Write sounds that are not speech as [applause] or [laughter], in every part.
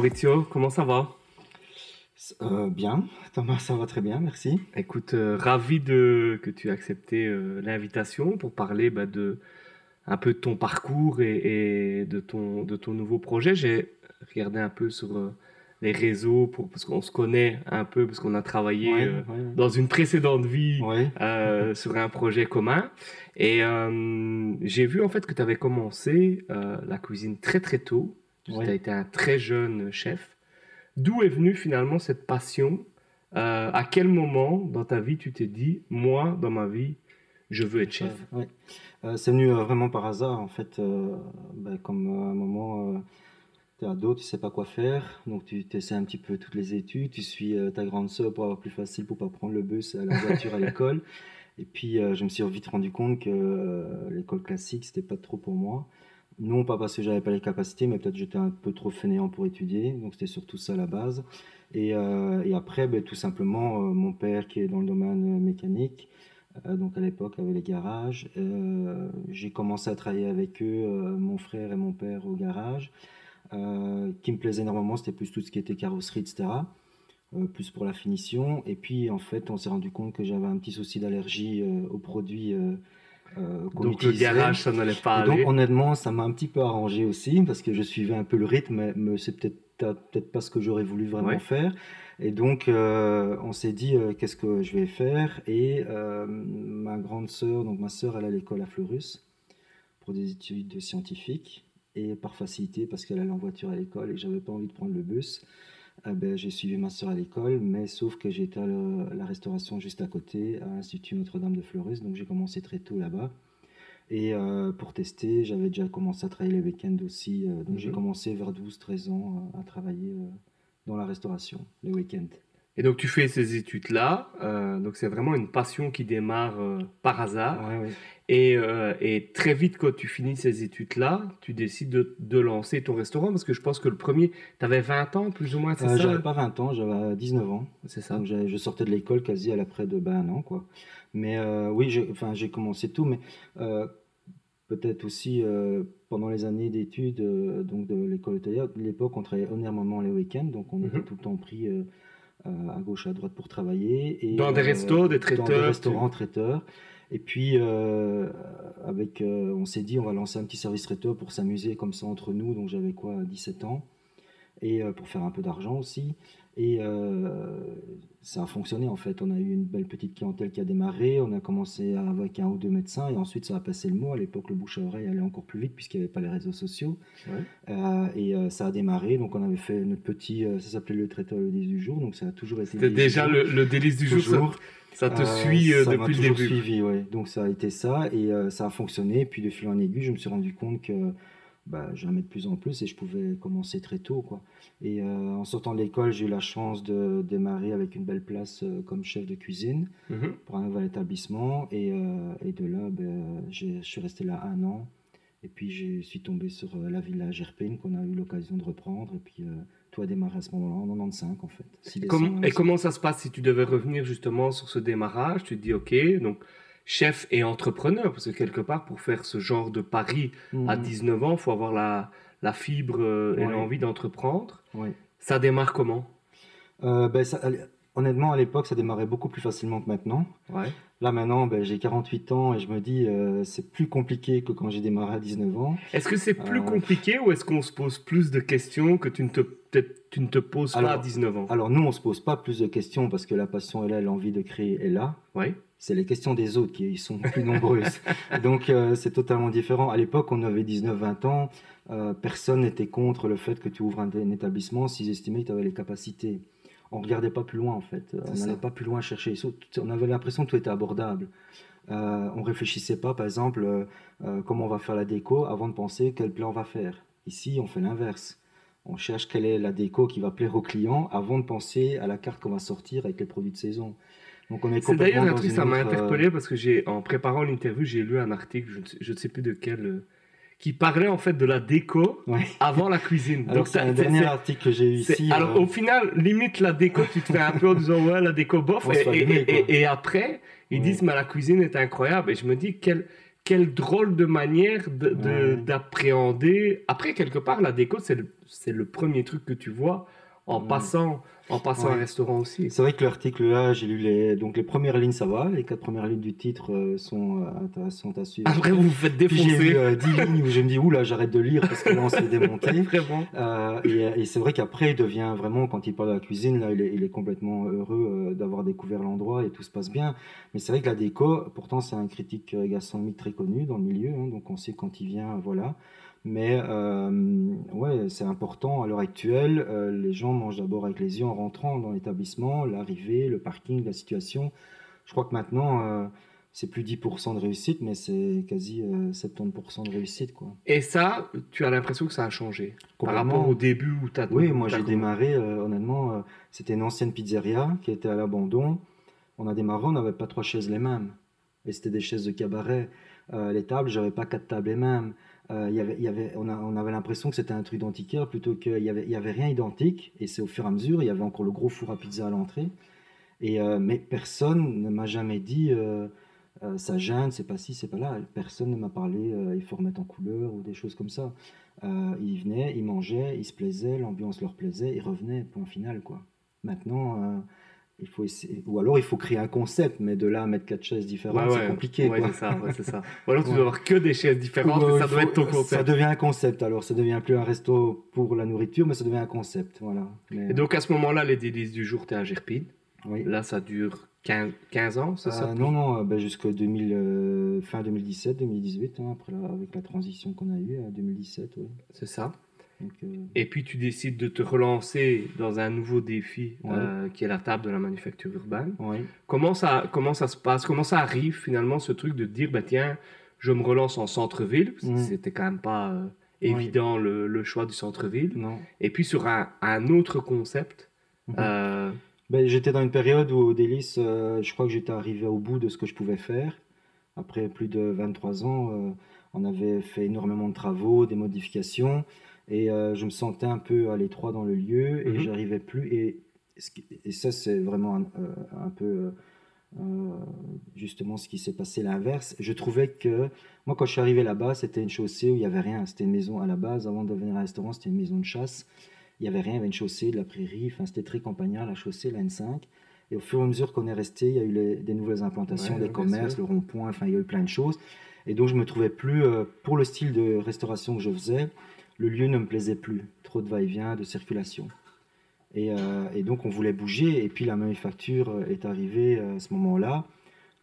Fabrizio, comment ça va? Euh, Bien, Thomas, ça va très bien, merci. Écoute, euh, ravi de, que tu aies accepté euh, l'invitation pour parler bah, de un peu de ton parcours et, de, ton, de ton nouveau projet. J'ai regardé un peu sur les réseaux pour, parce qu'on se connaît un peu, parce qu'on a travaillé dans une précédente vie [laughs] sur un projet commun. Et j'ai vu en fait que tu avais commencé la cuisine très très tôt. Tu as été un très jeune chef. D'où est venue finalement cette passion euh, À quel moment dans ta vie tu t'es dit, moi, dans ma vie, je veux être chef? Euh, C'est venu euh, vraiment par hasard, en fait. Ben, comme à un moment, tu es ado, tu sais pas quoi faire, donc tu essaies un petit peu toutes les études, tu suis ta grande sœur pour avoir plus facile, pour pas prendre le bus à la voiture à [laughs] l'école. Et puis, je me suis vite rendu compte que l'école classique, c'était pas trop pour moi. Non, pas parce que j'avais pas les capacités, mais peut-être j'étais un peu trop fainéant pour étudier. Donc c'était surtout ça la base. Et, euh, après, ben, tout simplement, euh, mon père qui est dans le domaine euh, mécanique, donc à l'époque avait les garages, j'ai commencé à travailler avec eux, mon frère et mon père au garage. qui me plaisait énormément, c'était plus tout ce qui était carrosserie, etc. plus pour la finition. Et puis en fait, on s'est rendu compte que j'avais un petit souci d'allergie aux produits euh, Donc le garage, ça n'allait pas aller. Donc honnêtement, ça m'a un petit peu arrangé aussi parce que je suivais un peu le rythme, mais c'est peut-être peut-être pas ce que j'aurais voulu vraiment faire. Et donc euh, on s'est dit euh, qu'est-ce que je vais faire? Et ma grande sœur, donc ma sœur, elle est à l'école à Fleurus pour des études scientifiques et par facilité parce qu'elle allait en voiture à l'école et j'avais pas envie de prendre le bus. Ah ben, j'ai suivi ma soeur à l'école, mais sauf que j'étais à la restauration juste à côté, à l'Institut Notre-Dame de Fleurus, donc j'ai commencé très tôt là-bas. Et euh, pour tester, j'avais déjà commencé à travailler les week-ends aussi, euh, donc j'ai mhm. commencé vers 12-13 ans euh, à travailler dans la restauration, les week-ends. Et donc tu fais ces études-là, donc c'est vraiment une passion qui démarre par hasard. Ouais, ouais. Euh, et, très vite, quand tu finis ces études-là, tu décides de, lancer ton restaurant parce que je pense que le premier, tu avais 20 ans plus ou moins, c'est euh, ça? J'avais pas 20 ans, j'avais 19 ans. C'est ça. Donc je sortais de l'école quasi à l'après de ben, un an, quoi. Mais euh, oui, j'ai commencé tout, mais peut-être aussi pendant les années d'études donc de l'école hôtelière, de l'époque, on travaillait énormément les week-ends, donc on était mhm. tout le temps pris à gauche, à droite pour travailler. Et, dans des restos, des traiteurs Dans des restaurants, traiteurs. Et puis, euh, avec, euh, on s'est dit, on va lancer un petit service traiteur pour s'amuser comme ça entre nous. Donc, j'avais quoi, 17 ans. Et euh, pour faire un peu d'argent aussi. Et ça a fonctionné en fait. On a eu une belle petite clientèle qui a démarré. On a commencé avec un ou deux médecins. Et ensuite, ça a passé le mot. À l'époque, le bouche à oreille allait encore plus vite puisqu'il n'y avait pas les réseaux sociaux. et ça a démarré. Donc, on avait fait notre petit. ça s'appelait le traiteur le délice du jour. Donc, ça a toujours été. C'était déjà le, délice du jour. Ça te euh, suit euh, depuis le début. suivi, ouais. Donc ça a été ça et euh, ça a fonctionné. Et puis de fil en aiguille, je me suis rendu compte que bah, j'aimais de plus en plus et je pouvais commencer très tôt. Quoi. Et en sortant de l'école, j'ai eu la chance de démarrer avec une belle place comme chef de cuisine mhm. pour un nouvel établissement. Et, et de là, ben, je suis resté là un an. Et puis je suis tombé sur la villa Gerpine qu'on a eu l'occasion de reprendre. Et puis tout a démarré à ce moment-là, en 95 en fait. et comment ça se passe si tu devais revenir justement sur ce démarrage? Tu te dis, ok, donc chef et entrepreneur, parce que quelque part, pour faire ce genre de pari à 19 mhm. ans, il faut avoir la, la fibre euh, et l'envie d'entreprendre. Ça démarre comment? Euh, ben, ça, honnêtement, à l'époque, ça démarrait beaucoup plus facilement que maintenant. Là, maintenant, ben, j'ai 48 ans et je me dis, euh, c'est plus compliqué que quand j'ai démarré à 19 ans. Est-ce que c'est plus euh, compliqué ou est-ce qu'on se pose plus de questions que tu ne te, tu ne te poses pas à 19 ans? Alors, nous, on ne se pose pas plus de questions parce que la passion est là, l'envie de créer est là. Ouais. C'est les questions des autres qui sont plus nombreuses. [laughs] Donc, euh, c'est totalement différent. À l'époque, on avait 19-20 ans. personne n'était contre le fait que tu ouvres un, un établissement s'ils estimaient que tu avais les capacités on regardait pas plus loin en fait. On n'allait pas plus loin chercher. On avait l'impression que tout était abordable. Euh, on réfléchissait pas, par exemple, euh, euh, comment on va faire la déco avant de penser quel plan on va faire. Ici, on fait l'inverse. On cherche quelle est la déco qui va plaire au client avant de penser à la carte qu'on va sortir avec les produits de saison. Donc on est, c'est d'ailleurs un truc, ça m'a interpellé parce que j'ai, en préparant l'interview, j'ai lu un article, je ne sais plus de quel qui parlait en fait de la déco avant la cuisine. Donc c'est un dernier article que j'ai eu ici. Alors euh, au final, limite la déco, tu te fais un peu en disant ouais la déco bof. et, après, ils disent mais la cuisine est incroyable. Et je me dis quelle quelle drôle de manière d'appréhender. Après quelque part, la déco c'est le, c'est le premier truc que tu vois en passant, en passant un restaurant aussi. C'est vrai que l'article là, j'ai lu les, donc les premières lignes, ça va, les quatre premières lignes du titre euh, sont euh, intéressantes à suivre. Après, vous vous faites défoncer. J'ai vu euh, 10 lignes où je me dis, oula, j'arrête de lire parce que là, on se fait démonter. [laughs] Vraiment. Euh, et, et c'est vrai qu'après, il devient vraiment, quand il parle de la cuisine, là, il est, il est complètement heureux d'avoir découvert l'endroit et tout se passe bien. Mais c'est vrai que la déco, pourtant, c'est un critique gastronomique très connu dans le milieu, hein, donc on sait quand il vient, voilà. Mais euh, ouais, c'est important à l'heure actuelle. Euh, les gens mangent d'abord avec les yeux en rentrant dans l'établissement, l'arrivée, le parking, la situation. Je crois que maintenant, euh, c'est plus 10% de réussite, mais c'est quasi 70% de réussite. Quoi. Et ça, tu as l'impression que ça a changé par rapport au début où tu as Oui, moi j'ai démarré, honnêtement, c'était une ancienne pizzeria qui était à l'abandon. On a démarré, on n'avait pas trois chaises les mêmes. Et c'était des chaises de cabaret. les tables, j'avais pas quatre tables les mêmes. Euh, y avait, on, avait l'impression que c'était un truc d'antiquaire plutôt qu'il n'y avait, y avait rien identique. Et c'est au fur et à mesure, il y avait encore le gros four à pizza à l'entrée. Et, euh, mais personne ne m'a jamais dit euh, ça gêne, c'est pas ci, c'est pas là. Personne ne m'a parlé il faut en couleur ou des choses comme ça. ils venaient, ils mangeaient, ils se plaisaient, l'ambiance leur plaisait, ils revenaient, point final. quoi. Maintenant, il faut essayer, ou alors il faut créer un concept, mais de là à mettre quatre chaises différentes, c'est compliqué. Ouais, c'est ça, c'est ça. Ou alors tu dois avoir que des chaises différentes, ça doit être ton concept. Ça devient un concept, alors ça devient plus un resto pour la nourriture, mais ça devient un concept, voilà. Et donc à ce moment-là, les délices du jour, tu es à Gerpine. Oui. Là, ça dure 15, 15 ans, c'est ça euh, Non, non, euh, ben, jusqu'à 2000, euh, fin 2017, 2018, hein, après avec la transition qu'on a eue, 2017, oui. C'est ça. Euh, et puis tu décides de te relancer dans un nouveau défi euh, qui est la table de la manufacture urbaine. Comment, ça, comment ça se passe? Comment ça arrive finalement ce truc de dire bah, tiens, je me relance en centre-ville? Mm. C'était quand même pas euh, évident le, le, choix du centre-ville. Et puis sur un, un autre concept. Mhm. Ben, j'étais dans une période où au Délice, je crois que j'étais arrivé au bout de ce que je pouvais faire. Après plus de 23 ans, on avait fait énormément de travaux, des modifications. Et euh, je me sentais un peu à l'étroit dans le lieu et mhm. j'arrivais plus. Et, et ça, c'est vraiment un, euh, peu euh, justement ce qui s'est passé l'inverse. Je trouvais que moi, quand je suis arrivé là-bas, c'était une chaussée où il n'y avait rien. C'était une maison à la base. Avant de devenir un restaurant, c'était une maison de chasse. Il n'y avait rien. Il y avait une chaussée, de la prairie. Enfin, c'était très campagnard, la chaussée, la N5. Et au fur et à mesure qu'on est resté, il y a eu des nouvelles implantations, des commerces, le rond-point. Enfin, il y a eu plein de choses. Et donc, je me trouvais plus, pour le style de restauration que je faisais, le lieu ne me plaisait plus. Trop de va-et-vient, de circulation. Euh, et, donc on voulait bouger. Et puis la manufacture euh, est arrivée euh, à ce moment-là.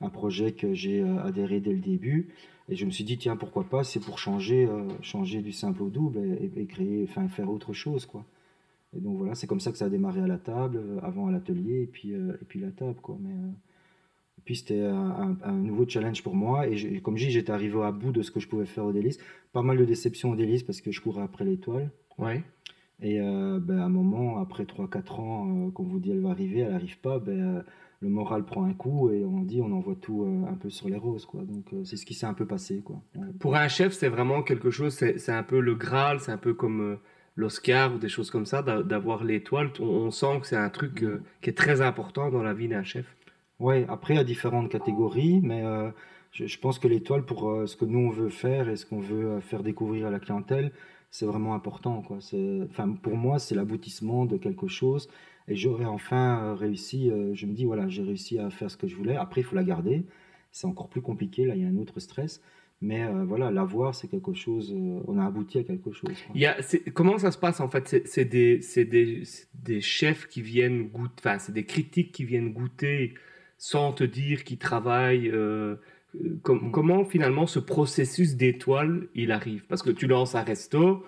Un projet que j'ai adhéré dès le début. Et je me suis dit, tiens, pourquoi pas, c'est pour changer, changer du simple au double et, créer, enfin, faire autre chose. quoi. Et donc voilà, c'est comme ça que ça a démarré à la table, avant à l'atelier, et puis, et puis la table. quoi. Puis c'était un, nouveau challenge pour moi. Et comme je dis, j'étais arrivé à bout de ce que je pouvais faire au délice. Pas mal de déceptions au délice parce que je courais après l'étoile. Ouais. Et euh, ben, à un moment, après 3-4 ans, euh, qu'on vous dit elle va arriver, elle n'arrive pas, ben, euh, le moral prend un coup et on dit on envoie tout un peu sur les roses. Quoi. Donc c'est ce qui s'est un peu passé. Quoi. Pour un chef, c'est vraiment quelque chose, c'est un peu le Graal, c'est un peu comme l'Oscar ou des choses comme ça, d'avoir l'étoile. On, sent que c'est un truc mm. qui est très important dans la vie d'un chef. Oui, après, il y a différentes catégories, mais euh, je, pense que l'étoile, pour euh, ce que nous, on veut faire et ce qu'on veut euh, faire découvrir à la clientèle, c'est vraiment important. Quoi. Enfin, pour moi, c'est l'aboutissement de quelque chose. Et j'aurais enfin réussi, je me dis, voilà, j'ai réussi à faire ce que je voulais. Après, il faut la garder. C'est encore plus compliqué, là, il y a un autre stress. Mais voilà, l'avoir, c'est quelque chose, on a abouti à quelque chose. Comment ça se passe en fait? C'est des, chefs qui viennent goûter, enfin, c'est des critiques qui viennent goûter sans te dire qu'ils travaillent. Euh, mm. Comment finalement ce processus d'étoile il arrive? Parce que tu lances un resto,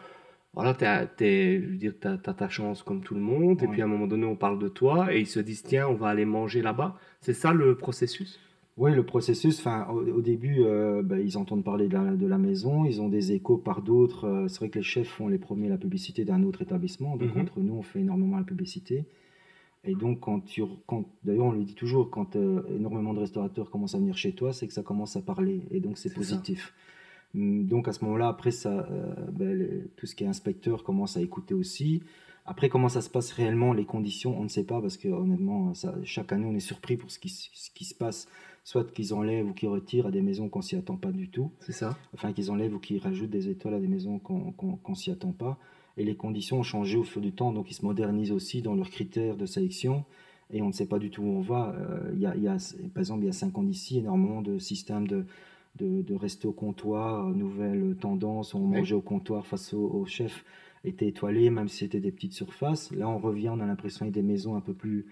voilà, tu as, ta chance comme tout le monde, et puis à un moment donné on parle de toi, et ils se disent tiens, on va aller manger là-bas. C'est ça le processus? Oui, le processus, enfin, au, début, euh, bah, ils entendent parler de la, maison, ils ont des échos par d'autres. Euh, c'est vrai que les chefs font les premiers la publicité d'un autre établissement, donc mm-hmm. entre nous, on fait énormément la publicité. Et donc, quand tu, quand, d'ailleurs, on le dit toujours, quand euh, énormément de restaurateurs commencent à venir chez toi, c'est que ça commence à parler. Et donc, c'est positif. Hum, donc, à ce moment-là, après, ça, euh, ben, tout ce qui est inspecteur commence à écouter aussi. Après, comment ça se passe réellement, les conditions, on ne sait pas, parce que honnêtement, ça, chaque année, on est surpris pour ce qui, ce qui se passe. Soit qu'ils enlèvent ou qu'ils retirent à des maisons qu'on s'y attend pas du tout. C'est ça. Enfin, qu'ils enlèvent ou qu'ils rajoutent des étoiles à des maisons qu'on qu s'y attend pas. Et les conditions ont changé au fil du temps, donc ils se modernisent aussi dans leurs critères de sélection et on ne sait pas du tout où on va. Euh, y, a, y, a, par exemple, il y a cinq ans d'ici, énormément de systèmes de, de, de rester au comptoir, nouvelles tendances, on mangeait au comptoir face au, au, chef, étaient étoilés, même si c'était des petites surfaces. Là, on revient, on a l'impression qu'il y a des maisons un peu plus,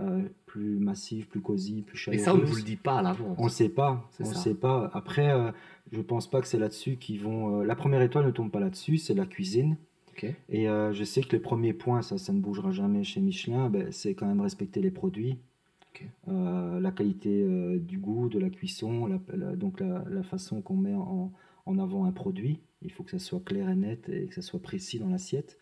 euh, plus massives, plus cosy, plus chaleureuses. Et ça, on ne vous le dit pas à l'avance. On ne sait pas. On ne sait pas. Après, euh, je ne pense pas que c'est là-dessus qu'ils vont. Euh, la première étoile ne tombe pas là-dessus, c'est la cuisine. Et euh, je sais que les premiers points, ça, ça ne bougera jamais chez Michelin, ben, c'est quand même respecter les produits. Euh, la qualité euh, du goût, de la cuisson, la, donc la, la façon qu'on met en, en, avant un produit. Il faut que ça soit clair et net et que ça soit précis dans l'assiette.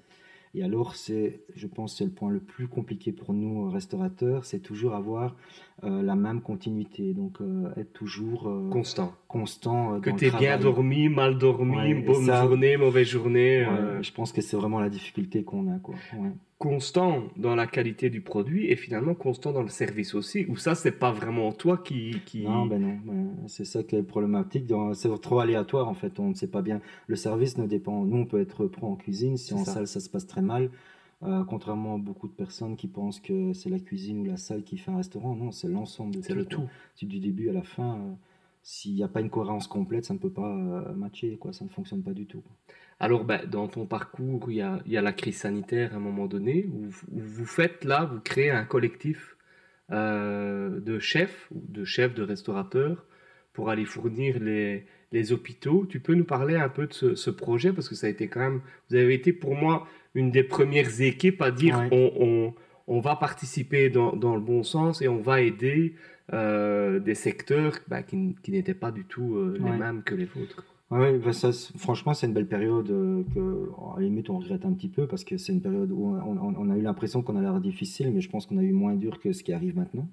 Et alors, c'est, je pense, c'est le point le plus compliqué pour nous restaurateurs, c'est toujours avoir euh, la même continuité, donc euh, être toujours euh, constant. Constant. que tu bien dormi, mal dormi, bonne journée, mauvaise journée. je pense que c'est vraiment la difficulté qu'on a, quoi. Constant dans la qualité du produit et finalement constant dans le service aussi. Ou ça, c'est pas vraiment toi qui. qui... Non, ben non. c'est ça qui est problématique. C'est trop aléatoire en fait. On ne sait pas bien. Le service ne dépend. Nous, on peut être pro en cuisine. Si en salle ça se passe très mal, euh, contrairement à beaucoup de personnes qui pensent que c'est la cuisine ou la salle qui fait un restaurant, non, c'est l'ensemble de C'est le tout. Du début à la fin, euh, s'il n'y a pas une cohérence complète, ça ne peut pas euh, matcher, quoi, ça ne fonctionne pas du tout. Alors, ben, dans ton parcours, il y a, y a, la crise sanitaire à un moment donné, où, vous faites là, vous créez un collectif de chefs, de chefs de restaurateurs, pour aller fournir les, les hôpitaux. Tu peux nous parler un peu de ce, ce, projet? Parce que ça a été quand même, vous avez été pour moi une des premières équipes à dire on, on, on, va participer dans, dans, le bon sens et on va aider euh, des secteurs bah, qui, qui n'étaient pas du tout euh, les mêmes que les vôtres. Oui, bah ça, franchement, c'est une belle période euh, que, à la limite, on regrette un petit peu parce que c'est une période où on, on a eu l'impression qu'on a l'air difficile, mais je pense qu'on a eu moins dur que ce qui arrive maintenant,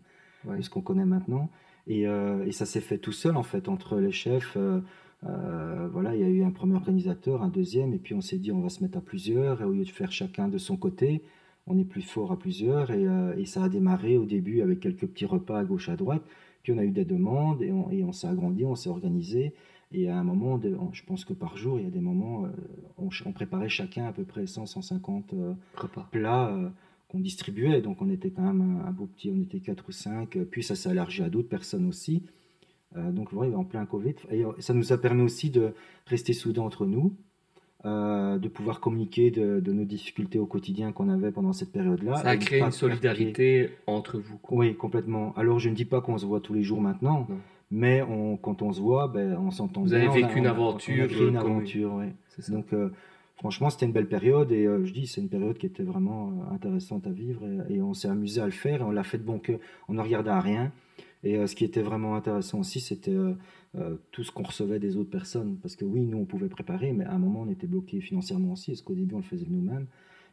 ce qu'on connaît maintenant. Et, euh, et ça s'est fait tout seul, en fait, entre les chefs. Euh, euh, voilà, il y a eu un premier organisateur, un deuxième, et puis on s'est dit on va se mettre à plusieurs, et au lieu de faire chacun de son côté, on est plus fort à plusieurs, et, euh, et ça a démarré au début avec quelques petits repas à gauche à droite, puis on a eu des demandes, et on, et on s'est agrandi, on s'est organisé, et à un moment, je pense que par jour, il y a des moments, euh, on, on, préparait chacun à peu près 100, 150 euh, repas. plats qu'on distribuait, donc on était quand même un, un beau petit, on était 4 ou 5, puis ça s'est élargi à d'autres personnes aussi. Euh, donc, ouais, en plein Covid. Et ça nous a permis aussi de rester soudés entre nous, euh, de pouvoir communiquer de, de, nos difficultés au quotidien qu'on avait pendant cette période-là. Ça a créé une solidarité entre vous. Oui, complètement. Alors, je ne dis pas qu'on se voit tous les jours maintenant, non. mais on, quand on se voit, ben, on s'entend bien. Vous avez vécu on a, une aventure. On a créé une aventure, oui. Donc, euh, franchement, c'était une belle période et euh, je dis, c'est une période qui était vraiment euh, intéressante à vivre et, et on s'est amusé à le faire et on l'a fait de bon cœur. On ne regardait à rien. Et euh, ce qui était vraiment intéressant aussi, c'était euh, euh, tout ce qu'on recevait des autres personnes. Parce que oui, nous, on pouvait préparer, mais à un moment, on était bloqué financièrement aussi, parce qu'au début, on le faisait nous-mêmes.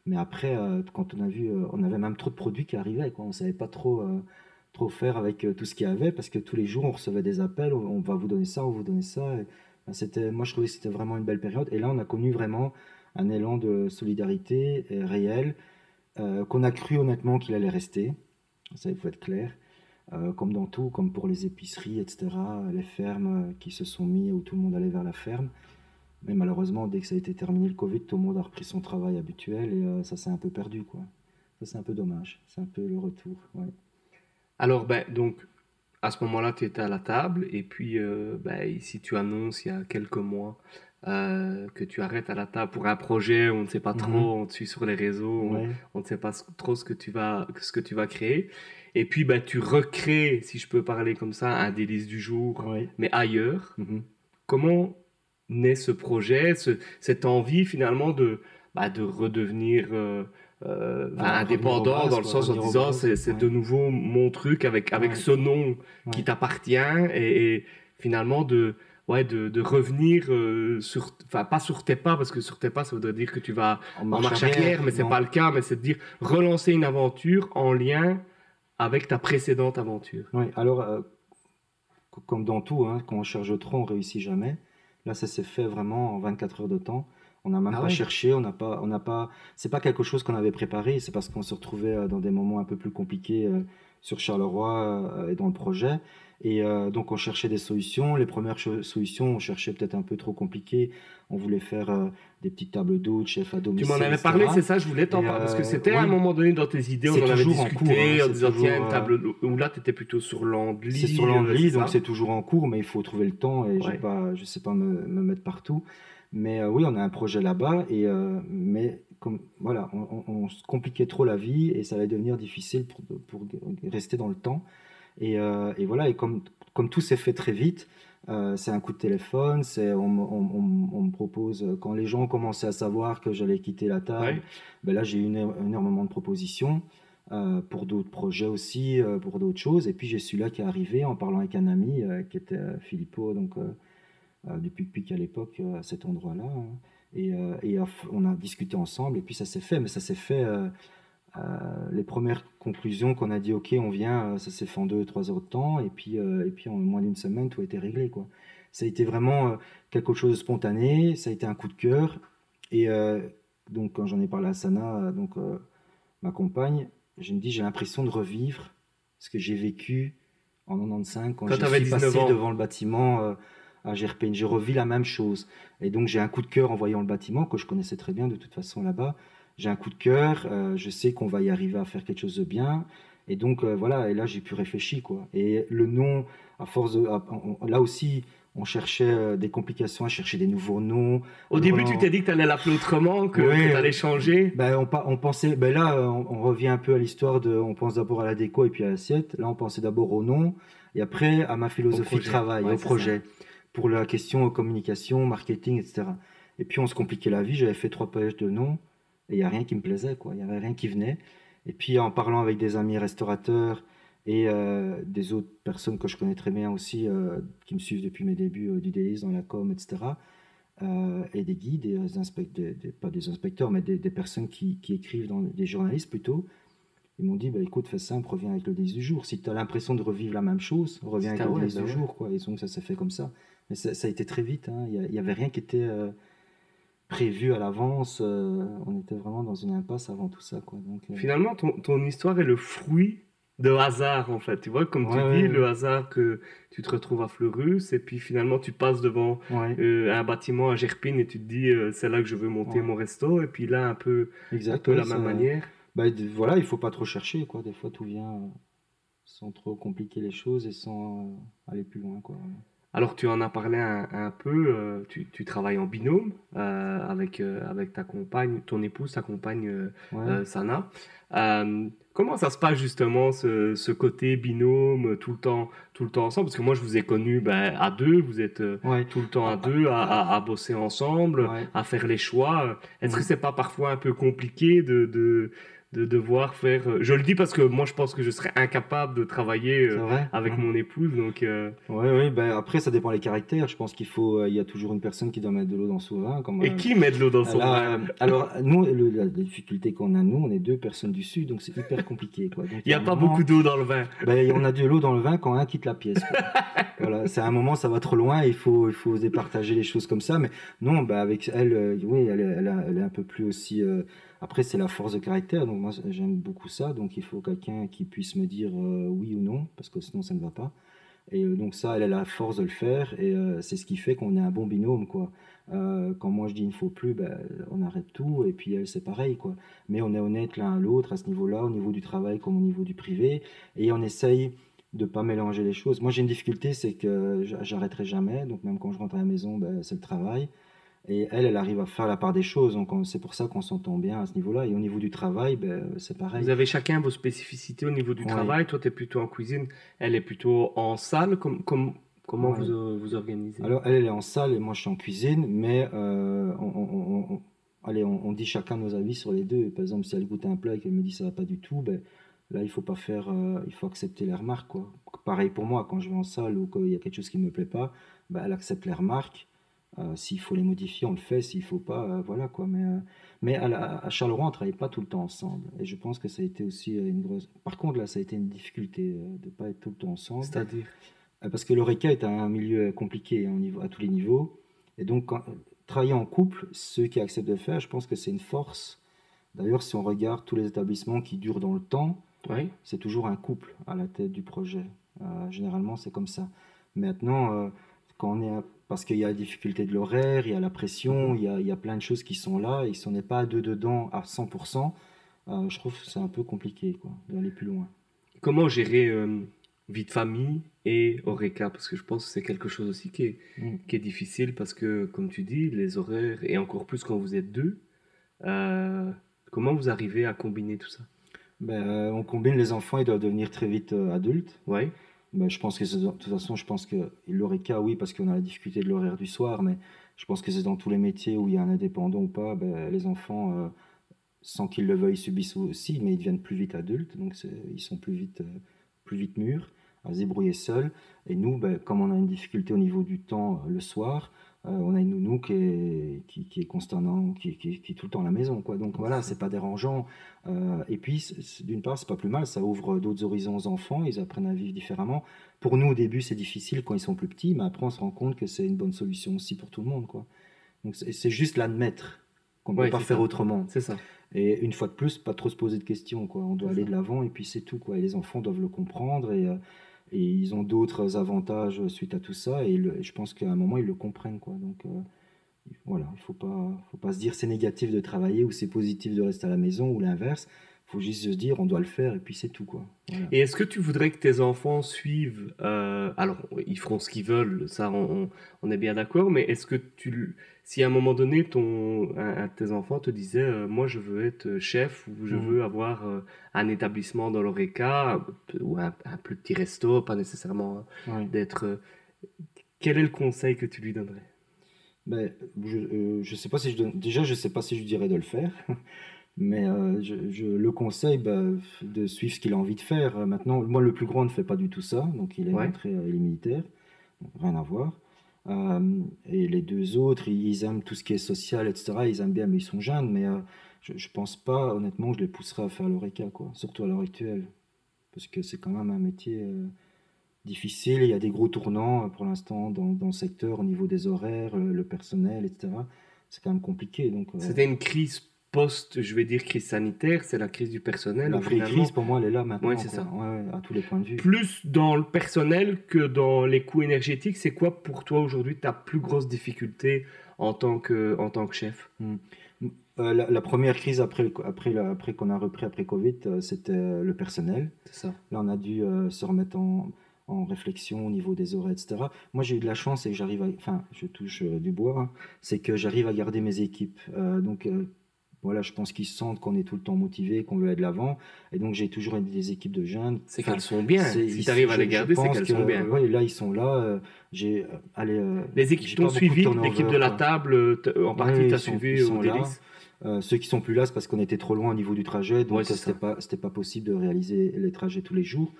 Mais après, quand on a vu, on avait même trop de produits qui arrivaient, quoi. on savait pas trop, trop faire avec tout ce qu'il y avait, parce que tous les jours, on recevait des appels, on, va vous donner ça, on vous donner ça. Ben, c'était, moi, je trouvais que c'était vraiment une belle période. Et là, on a connu vraiment un élan de solidarité réel, qu'on a cru honnêtement qu'il allait rester. Ça, il faut être clair. Euh, comme dans tout, comme pour les épiceries, etc., les fermes qui se sont mis où tout le monde allait vers la ferme. Mais malheureusement, dès que ça a été terminé le Covid, tout le monde a repris son travail habituel et euh, ça s'est un peu perdu. Quoi. Ça, c'est un peu dommage. C'est un peu le retour. Ouais. Alors, ben, donc, à ce moment-là, tu étais à la table et puis, euh, ben, si tu annonces il y a quelques mois euh, que tu arrêtes à la table pour un projet, on ne sait pas trop, mm -hmm. on te suit sur les réseaux, ouais. on, on, ne sait pas trop ce que tu vas, ce que tu vas créer. Et puis, bah, tu recrées, si je peux parler comme ça, un délice du jour, oui. mais ailleurs. Mm -hmm. Comment naît ce projet, ce, cette envie finalement de, bah, de redevenir euh, euh, ah, indépendant, dans le sens en disant c'est ouais. de nouveau mon truc avec, avec ouais. ce nom ouais. qui t'appartient et, et, finalement de, ouais, de, de revenir euh, sur, enfin pas sur tes pas, parce que sur tes pas ça voudrait dire que tu vas en marche, en marche arrière, arrière, mais c'est pas le cas, mais c'est de dire relancer une aventure en lien avec ta précédente aventure. Oui, alors, euh, comme dans tout, hein, quand on cherche trop, on réussit jamais. Là, ça s'est fait vraiment en 24 heures de temps. On n'a même ah pas ouais. cherché, on n'a pas, on n'a pas. C'est pas quelque chose qu'on avait préparé. C'est parce qu'on se retrouvait euh, dans des moments un peu plus compliqués euh, sur Charleroi euh, et dans le projet. Et euh, donc on cherchait des solutions. Les premières solutions, on cherchait peut-être un peu trop compliqué. On voulait faire euh, des petites tables d'eau, chef à domicile. Tu m'en avais parlé, c'est ça, je voulais t'en parler. parce que c'était à un moment donné dans tes idées, on en avait discuté en, cours, hein, en disant tiens, une table où là tu étais plutôt sur l'anglais. C'est sur l'anglais, donc c'est toujours en cours, mais il faut trouver le temps et je sais pas me, me mettre partout. Mais oui, on a un projet là-bas, et mais comme, voilà, on, se compliquait trop la vie et ça allait devenir difficile pour, pour rester dans le temps. Et, euh, et, voilà, et comme, comme tout s'est fait très vite, euh, c'est un coup de téléphone, c'est on, on, me propose, quand les gens commençaient à savoir que j'allais quitter la table, ben là j'ai eu énormément de propositions. Euh, pour d'autres projets aussi, pour d'autres choses. Et puis j'ai celui-là qui est arrivé en parlant avec un ami qui était Philippot, donc depuis Pic à l'époque, à cet endroit-là. Hein. Et, euh, et, on a discuté ensemble, et puis ça s'est fait, mais ça s'est fait. Euh, euh, les premières conclusions qu'on a dit, ok, on vient, ça s'est fait en deux, trois heures de temps, et puis, et puis en moins d'une semaine, tout a été réglé. Quoi. Ça a été vraiment quelque chose de spontané, ça a été un coup de cœur. Et donc, quand j'en ai parlé à Sana, donc, ma compagne, je me dis, j'ai l'impression de revivre ce que j'ai vécu en 95 quand, quand j'ai passé devant le bâtiment à Gerpine. J'ai revu la même chose. Et donc j'ai un coup de cœur en voyant le bâtiment, que je connaissais très bien de toute façon là-bas. J'ai un coup de cœur, euh, je sais qu'on va y arriver à faire quelque chose de bien. Et donc euh, voilà, et là j'ai pu réfléchir. quoi. Et le nom, à force de... là aussi, on cherchait euh, des complications à chercher des nouveaux noms. Au début, tu t'es dit que tu allais l'appeler autrement, que tu allais changer ben, on, on, pensait, ben là, on, revient un peu à l'histoire de. On pense d'abord à la déco et puis à l'assiette. Là, on pensait d'abord au nom et après à ma philosophie de travail, au projet pour la question communication, marketing, etc. Et puis on se compliquait la vie, j'avais fait trois pages de noms et il n'y a rien qui me plaisait, quoi. Il n'y avait rien qui venait. Et puis en parlant avec des amis restaurateurs et euh, des autres personnes que je connais très bien aussi, euh, qui me suivent depuis mes débuts euh, du délice dans la com, etc. et des guides, des, pas des inspecteurs, mais des, personnes qui, qui, écrivent, dans, des journalistes plutôt, ils m'ont dit, bah, écoute, fais simple, reviens avec le délice du jour. Si tu as l'impression de revivre la même chose, reviens avec le délice du jour. Quoi. Et donc ça s'est fait comme ça. Mais ça, a été très vite. Hein. Il n'y avait rien qui était euh, prévu à l'avance. Euh, on était vraiment dans une impasse avant tout ça. Quoi. Donc, euh, Finalement, ton, ton, histoire est le fruit de hasard, en fait. Tu vois, comme tu dis, le hasard que tu te retrouves à Fleurus, et puis finalement, tu passes devant un bâtiment à Gerpine et tu te dis, c'est là que je veux monter mon resto. Et puis là, un peu, un peu la même manière. Bah, voilà, il faut pas trop chercher. Quoi. Des fois, tout vient sans trop compliquer les choses et sans aller plus loin. Quoi. Alors tu en as parlé un, peu, euh, tu, travailles en binôme euh, avec, euh, avec ta compagne, ton épouse, ta compagne Sana. comment ça se passe justement ce, côté binôme tout le temps, tout le temps ensemble? Parce que moi je vous ai connu ben, à deux, vous êtes tout le temps à deux, à, bosser ensemble, à faire les choix. Est-ce que c'est pas parfois un peu compliqué de de devoir faire. Euh, je le dis parce que moi, je pense que je serais incapable de travailler euh, avec mon épouse. Donc. Euh... Oui, oui. Ben après, ça dépend des caractères. Je pense qu'il faut. Euh, il y a toujours une personne qui doit mettre de l'eau dans son vin. Comme, Et qui met de l'eau dans son vin? Alors, nous, la difficulté qu'on a, nous, on est deux personnes du sud, donc c'est hyper [laughs] compliqué. Quoi. il n'y a, pas beaucoup d'eau dans le vin. Ben, on a de l'eau dans le vin quand un quitte la pièce. [laughs] voilà, c'est un moment, ça va trop loin. Il faut, il faut départager les choses comme ça. Mais non, ben, avec elle, oui, elle, elle, elle, est un peu plus aussi après, c'est la force de caractère, donc moi j'aime beaucoup ça, donc il faut quelqu'un qui puisse me dire euh, oui ou non, parce que sinon ça ne va pas. Et euh, donc ça, elle a la force de le faire, et euh, c'est ce qui fait qu'on est un bon binôme, quoi. quand moi je dis il ne faut plus, ben, on arrête tout, et puis elle c'est pareil, quoi. Mais on est honnête l'un à l'autre à ce niveau-là, au niveau du travail comme au niveau du privé, et on essaye de pas mélanger les choses. Moi j'ai une difficulté, c'est que j'arrêterai jamais, donc même quand je rentre à la maison, ben, c'est le travail. Et elle, elle arrive à faire la part des choses. Donc, c'est pour ça qu'on s'entend bien à ce niveau-là. Et au niveau du travail, ben, c'est pareil. Vous avez chacun vos spécificités au niveau du travail. Toi, tu es plutôt en cuisine. Elle est plutôt en salle. Comme, comme, comment vous vous organisez? Alors, elle, elle est en salle et moi, je suis en cuisine. Mais euh, on, allez, on, dit chacun nos avis sur les deux. Par exemple, si elle goûte un plat et qu'elle me dit ça va pas du tout, ben, là, il faut pas faire. Euh, il faut accepter les remarques. Quoi. Pareil pour moi, quand je vais en salle ou qu'il y a quelque chose qui me plaît pas, ben, elle accepte les remarques. Euh, s'il faut les modifier, on le fait. S'il faut pas, euh, voilà quoi. Mais, euh, mais à, Charleroi, on travaillait pas tout le temps ensemble. Et je pense que ça a été aussi une grosse. Par contre, là, ça a été une difficulté de pas être tout le temps ensemble. C'est-à-dire? Parce que l'ORECA est un milieu compliqué hein, niveau, à tous les niveaux. Et donc, travailler en couple, ceux qui acceptent de le faire, je pense que c'est une force. D'ailleurs, si on regarde tous les établissements qui durent dans le temps, c'est toujours un couple à la tête du projet. généralement, c'est comme ça. Maintenant, quand on est parce qu'il y a la difficulté de l'horaire, il y a la pression, il y a, il y a, plein de choses qui sont là, et si on n'est pas deux dedans à 100%, je trouve que c'est un peu compliqué d'aller plus loin. Comment gérer vie de famille et Oreca Parce que je pense que c'est quelque chose aussi qui est, mm. qui est difficile parce que, comme tu dis, les horaires, et encore plus quand vous êtes deux, euh, comment vous arrivez à combiner tout ça? Ben, euh, On combine les enfants, ils doivent devenir très vite euh, adultes. Ouais. Ben, je pense que de toute façon, je pense que l'Oreca, oui, parce qu'on a la difficulté de l'horaire du soir, mais je pense que c'est dans tous les métiers où il y a un indépendant ou pas, ben, les enfants, sans qu'ils le veuillent, subissent aussi, mais ils deviennent plus vite adultes, donc ils sont plus vite, plus vite mûrs à se débrouiller seul. Et nous, ben, comme on a une difficulté au niveau du temps euh, le soir, euh, on a une nounou qui est, qui, qui est constamment, qui, qui, qui, est tout le temps à la maison. Quoi. Donc voilà, c'est pas dérangeant. Euh, et puis, d'une part, c'est pas plus mal, ça ouvre d'autres horizons aux enfants, ils apprennent à vivre différemment. Pour nous, au début, c'est difficile quand ils sont plus petits, mais après, on se rend compte que c'est une bonne solution aussi pour tout le monde. Quoi. Donc c'est juste l'admettre qu'on ne peut pas faire autrement. C'est ça. Et une fois de plus, pas trop se poser de questions. Quoi. On doit aller de l'avant et puis c'est tout. Quoi. Et les enfants doivent le comprendre et, et ils ont d'autres avantages suite à tout ça et, je pense qu'à un moment ils le comprennent quoi. Donc euh, voilà il faut pas faut pas se dire c'est négatif de travailler ou c'est positif de rester à la maison ou l'inverse faut juste se dire on doit le faire et puis c'est tout quoi. Et est-ce que tu voudrais que tes enfants suivent euh, alors ils feront ce qu'ils veulent ça on, on, est bien d'accord mais est-ce que tu si à un moment donné ton un, de tes enfants te disait euh, moi je veux être chef ou je mmh. veux avoir euh, un établissement dans l'oreca ou un, plus petit resto pas nécessairement d'être quel est le conseil que tu lui donnerais? Ben, je, je sais pas si je déjà je sais pas si je dirais de le faire Mais euh, je, le conseille bah, de suivre ce qu'il a envie de faire. Maintenant, moi, le plus grand ne fait pas du tout ça, donc il est rentré, euh, il est militaire, rien à voir. Euh, et les deux autres, ils aiment tout ce qui est social, etc. Ils aiment bien, mais ils sont jeunes. Mais je, ne pense pas, honnêtement, que je les pousserai à faire l'ORECA, quoi. Surtout à l'heure actuelle, parce que c'est quand même un métier difficile. Il y a des gros tournants pour l'instant dans, dans, le secteur au niveau des horaires, le, personnel, etc. C'est quand même compliqué. Donc, C'était une crise post, je vais dire, crise sanitaire, c'est la crise du personnel. La vraie crise, pour moi, elle est là maintenant. Oui, c'est ça. à tous les points de vue. Plus dans le personnel que dans les coûts énergétiques, c'est quoi pour toi aujourd'hui ta plus grosse difficulté en tant que, en tant que chef? Hmm. euh, la, première crise après, après, après qu'on a repris après Covid, euh, c'était euh, le personnel. C'est ça. Là, on a dû se remettre en, en réflexion au niveau des horaires, etc. Moi, j'ai eu de la chance et j'arrive à, enfin, je touche du bois, hein, c'est que j'arrive à garder mes équipes. donc, voilà, je pense qu'ils sentent qu'on est tout le temps motivé, qu'on veut aller de l'avant. Et donc, j'ai toujours des équipes de jeunes. C'est qu'elles sont bien. Si tu arrives à les garder, c'est qu'elles sont bien. Oui, là, ils sont là. Euh, j'ai, euh, allez, euh, les équipes t'ont suivi, l'équipe de la table, en partie, tu as suivi au délice. ceux qui sont plus là, c'est parce qu'on était trop loin au niveau du trajet, donc c'était pas, c'était pas possible de réaliser les trajets tous les jours.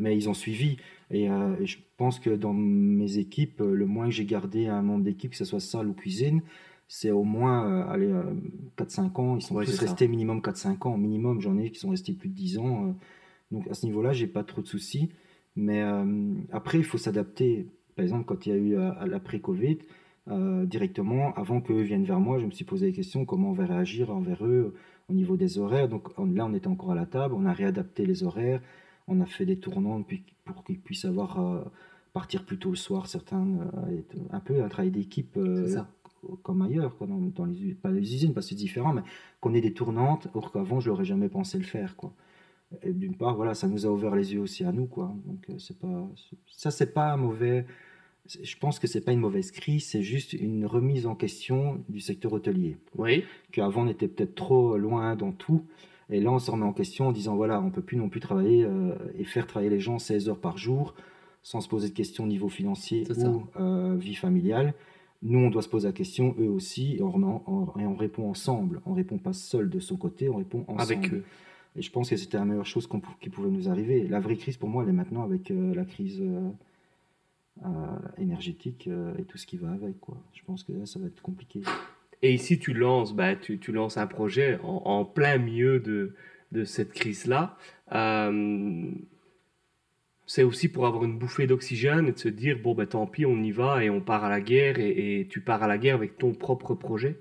Mais ils ont suivi. Et, et je pense que dans mes équipes, le moins que j'ai gardé un membre d'équipe, que ce soit salle ou cuisine, c'est au moins euh, allez, 4-5 euh, ans. Ils sont tous restés minimum 4-5 ans. Minimum, j'en ai qui sont restés plus de 10 ans. Euh. donc à ce niveau-là, j'ai pas trop de soucis. Mais après, il faut s'adapter. Par exemple, quand il y a eu l'après-Covid, directement, avant qu'eux viennent vers moi, je me suis posé la question comment on va réagir envers eux au niveau des horaires? Donc là, on était encore à la table, on a réadapté les horaires, on a fait des tournants pour qu'ils puissent avoir partir plus tôt le soir, certains, un peu un travail d'équipe comme ailleurs, quoi, dans, les, pas les usines, parce que c'est différent, mais qu'on ait des tournantes, or qu'avant, je n'aurais jamais pensé le faire. Quoi. Et d'une part, voilà, ça nous a ouvert les yeux aussi à nous. Quoi. Donc, euh, c'est pas, ça, c'est pas un mauvais. Je pense que c'est pas une mauvaise crise, c'est juste une remise en question du secteur hôtelier. Oui. Qu'avant, on était peut-être trop loin dans tout. Et là, on se remet en question en disant voilà, on peut plus non plus travailler euh, et faire travailler les gens 16 heures par jour sans se poser de questions au niveau financier ou euh, vie familiale. Nous, on doit se poser la question, eux aussi, et on, répond ensemble. On répond pas seul de son côté, on répond ensemble. Avec eux. Et je pense que c'était la meilleure chose qui pouvait nous arriver. La vraie crise, pour moi, elle est maintenant avec euh, la crise euh, euh, énergétique et tout ce qui va avec. Quoi. Je pense que là, ça va être compliqué. Et ici, tu lances, bah, tu, lances un projet en, plein milieu de, de cette crise-là c'est aussi pour avoir une bouffée d'oxygène et de se dire bon ben tant pis on y va et on part à la guerre et, tu pars à la guerre avec ton propre projet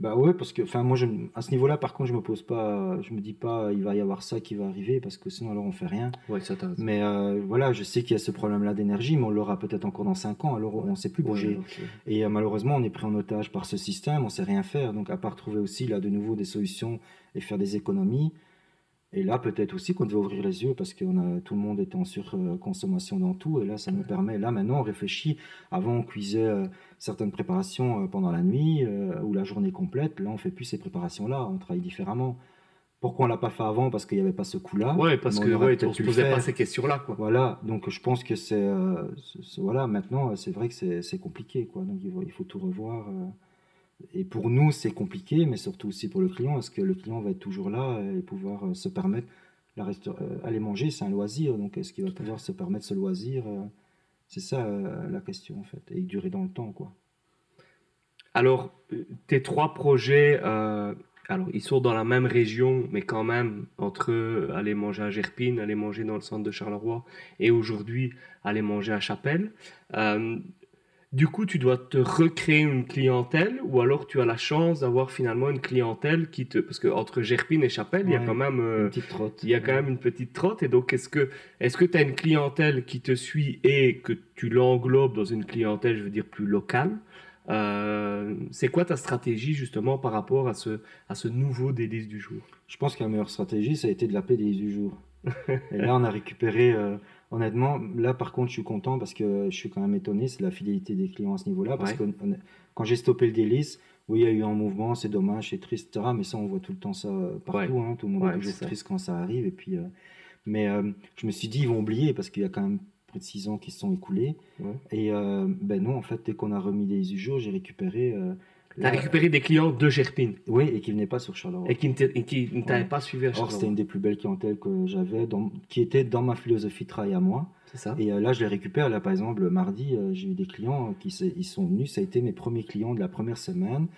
Bah ouais, parce que, enfin, moi, je, à ce niveau-là, par contre, je me pose pas, je me dis pas, il va y avoir ça qui va arriver, parce que sinon, alors, on fait rien. Ouais, ça. Mais euh, voilà, je sais qu'il y a ce problème-là d'énergie, mais on l'aura peut-être encore dans 5 ans, alors on ne sait plus Ouais, bouger. Et euh, malheureusement, on est pris en otage par ce système, on sait rien faire. Donc, à part trouver aussi, là, de nouveau, des solutions et faire des économies. Et là, peut-être aussi qu'on devait ouvrir les yeux parce que tout le monde était en surconsommation dans tout. Et là, ça nous permet, là, maintenant, on réfléchit. Avant, on cuisait euh, certaines préparations euh, pendant la nuit euh, ou la journée complète. Là, on fait plus ces préparations-là. On travaille différemment. Pourquoi on l'a pas fait avant? Parce qu'il n'y avait pas ce coup-là. Ouais, parce Mais que on aurait ouais, on se posait pas ces questions-là, quoi. Voilà, donc je pense que c'est. voilà, maintenant, c'est vrai que c'est c'est compliqué, quoi. Donc il faut, il faut tout revoir. Et pour nous, c'est compliqué, mais surtout aussi pour le client. Est-ce que le client va être toujours là et pouvoir euh, se permettre. La resta- euh, aller manger, c'est un loisir, donc est-ce qu'il va pouvoir se permettre ce loisir euh, C'est ça la question, en fait. Et durer dans le temps, quoi. Alors, tes trois projets, euh, alors ils sont dans la même région, mais quand même entre aller manger à Gerpine, aller manger dans le centre de Charleroi, et aujourd'hui aller manger à Chapelle. Euh, du coup, tu dois te recréer une clientèle, ou alors tu as la chance d'avoir finalement une clientèle qui te, parce que entre Gerpine et Chapelle, il y a quand même euh, Une petite trotte. il y a quand même une petite trotte. Et donc, est-ce que est-ce que tu as une clientèle qui te suit et que tu l'englobes dans une clientèle, je veux dire, plus locale Euh, C'est quoi ta stratégie justement par rapport à ce, à ce nouveau délice du jour? Je pense que la meilleure stratégie, ça a été de l'appeler des du jour. [laughs] Et là, on a récupéré, euh, honnêtement, là par contre, je suis content parce que je suis quand même étonné, c'est la fidélité des clients à ce niveau-là. Parce Ouais. que quand j'ai stoppé le délice, oui, il y a eu un mouvement, c'est dommage, c'est triste, etc. Mais ça, on voit tout le temps ça euh, partout. hein, tout le monde Ouais, est toujours triste quand ça arrive. Et puis, euh, mais euh, je me suis dit, ils vont oublier parce qu'il y a quand même près de 6 ans qui se sont écoulés. Et euh, ben non, en fait, dès qu'on a remis du jour, j'ai récupéré. Euh, Tu as là- récupéré des clients de Gerpine Oui, et qui venaient pas sur Charleroi. et qui ne qui t'avaient Ouais. pas suivi à Or, c'était Charleroi. une des plus belles clientèles que j'avais, qui était dans ma philosophie de travail à moi. C'est ça Et euh, là, je les récupère. Là, par exemple, le mardi, euh, j'ai eu des clients qui s'est- ils sont venus. Ça a été mes premiers clients de la première semaine.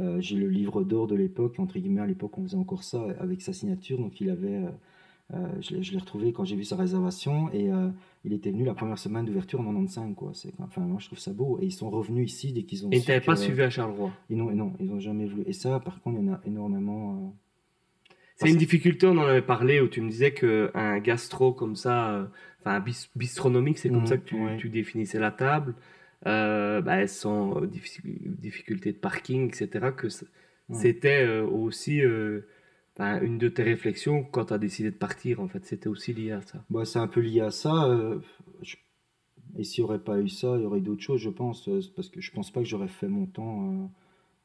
Euh, j'ai le livre d'or de l'époque. Entre guillemets, à l'époque, on faisait encore ça avec sa signature. Donc, il avait. Euh, euh, je l'ai je l'ai retrouvé quand j'ai vu sa réservation. Et euh, il était venu la première semaine d'ouverture en 95. Quoi. Enfin, moi, je trouve ça beau. Et ils sont revenus ici dès qu'ils ont Et t'avaient pas suivi à Charleroi? Ils n'ont, non, ils n'ont jamais voulu. Et ça, par contre, il y en a énormément. euh, C'est une difficulté, on en avait parlé, où tu me disais qu'un gastro comme ça, euh, enfin bis- bistronomique, c'est comme Mhm, ça que tu, ouais. tu définissais la table, euh, bah, sans euh, diffic- difficulté de parking, etc., que c'était euh, aussi une de tes réflexions quand tu as décidé de partir, en fait, c'était aussi lié à ça. Bah, c'est un peu lié à ça. euh, je- Et s'il n'y aurait pas eu ça, il y aurait d'autres choses, je pense. euh, Parce que je pense pas que j'aurais fait mon temps.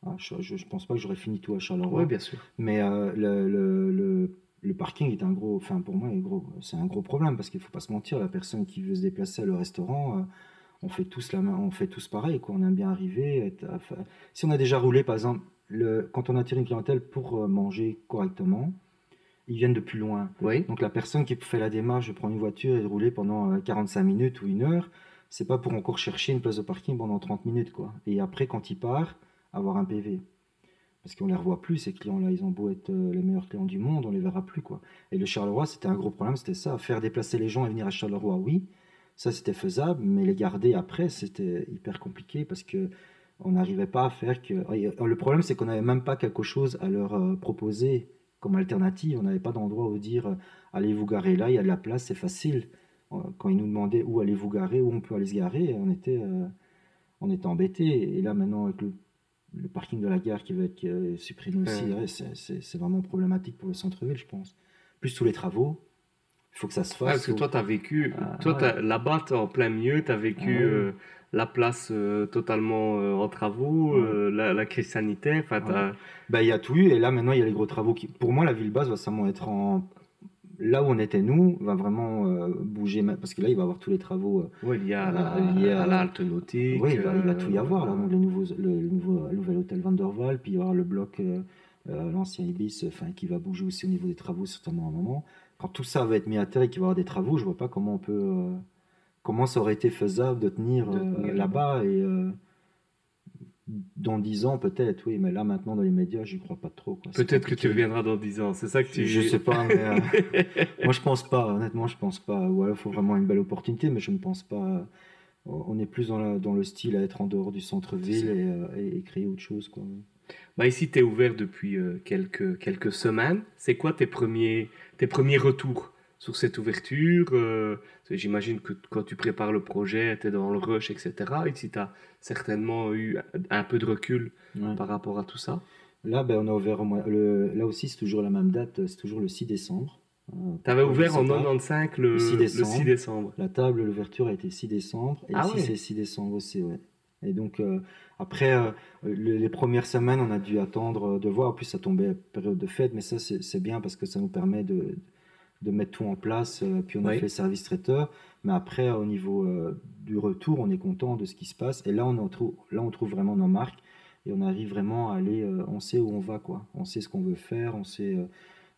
euh, à je, je pense pas que j'aurais fini tout à Charleroi. Oui, bien sûr. Mais le, le, le, le parking est un gros. Enfin, pour moi. C'est un gros problème parce qu'il faut pas se mentir. La personne qui veut se déplacer à le restaurant, on fait tous la main, on fait tous pareil. Quoi. On aime bien arriver. être- enfin, si on a déjà roulé, par exemple, le, quand on attire une clientèle pour euh, manger correctement, ils viennent de plus loin. Oui, Donc la personne qui fait la démarche de prendre une voiture et de rouler pendant euh, 45 minutes ou une heure, c'est pas pour encore chercher une place de parking pendant 30 minutes quoi. Et après quand il part, avoir un PV. Parce qu'on les revoit plus ces clients-là, ils ont beau être euh, les meilleurs clients du monde, on les verra plus quoi. Et le Charleroi, c'était un gros problème, c'était ça, faire déplacer les gens et venir à Charleroi, oui, ça c'était faisable, mais les garder après, c'était hyper compliqué parce que on n'arrivait pas à faire que. Euh, Le problème, c'est qu'on n'avait même pas quelque chose à leur euh, proposer comme alternative. On n'avait pas d'endroit où dire euh, allez vous garer là, il y a de la place, c'est facile. Quand ils nous demandaient où allez vous garer, où on peut aller se garer, on était, euh, on était embêtés. Et là, maintenant, avec le, le parking de la gare qui va être euh, supprimé aussi, Ouais. c'est- vraiment problématique pour le centre-ville, je pense. Plus tous les travaux, il faut que ça se fasse. Ouais, parce que toi, tu as vécu, Ah, toi, ouais. là-bas, en plein milieu, tu as vécu Ah, euh, la place euh, totalement euh, en travaux, euh, la, la crise sanitaire, Bah, il y a tout eu, et là maintenant il y a les gros travaux qui. Pour moi, la ville basse va sûrement être en. Là où on était nous, va vraiment bouger, parce que là il va y avoir tous les travaux. ouais, lié à la, Euh, lié à à- la halte nautique. oui, il va, il va tout y avoir, là, donc les nouveaux, le, le nouveau, le nouvel hôtel Van der Waal, puis il y avoir le bloc, l'ancien Ibis, enfin, qui va bouger aussi au niveau des travaux, certainement à un moment. Quand tout ça va être mis à terre et qu'il va y avoir des travaux, je vois pas comment on peut. Comment ça aurait été faisable de tenir, De euh, là-bas, et. euh, dans 10 ans peut-être, oui, mais là maintenant dans les médias, j'y crois pas trop. Peut-être que tu reviendras dans 10 ans, c'est ça que tu... Je sais pas, mais euh, [laughs] moi je pense pas, honnêtement je pense pas. Ouais, il faut vraiment une belle opportunité, mais je ne pense pas. On est plus dans, la- dans le style à être en dehors du centre-ville et, euh, et- et créer autre chose. Quoi. Bah ici, tu es ouvert depuis euh, quelques, quelques semaines. C'est quoi tes premiers, tes premiers retours sur cette ouverture euh, J'imagine que quand tu prépares le projet, tu es dans le rush, etc. Ici, tu as certainement eu un peu de recul par rapport à tout ça. Là, ben, on a ouvert, le, là aussi, c'est toujours la même date, c'est toujours le 6 décembre. Euh, tu avais ouvert en 95 le, 6 décembre. La table, l'ouverture a été 6 décembre. Et ah ici, c'est 6 décembre aussi, ouais. Et donc, euh, après, euh, les, premières semaines, on a dû attendre de voir. En plus, ça tombait période de fête, mais ça, c'est bien parce que ça nous permet de, de mettre tout en place. puis, on a fait le service traiteur. Mais après, au niveau du retour, on est content de ce qui se passe. Et là, on, trouve, là, on trouve vraiment nos marques. Et on arrive vraiment à aller. on sait où on va, quoi. On sait ce qu'on veut faire. On sait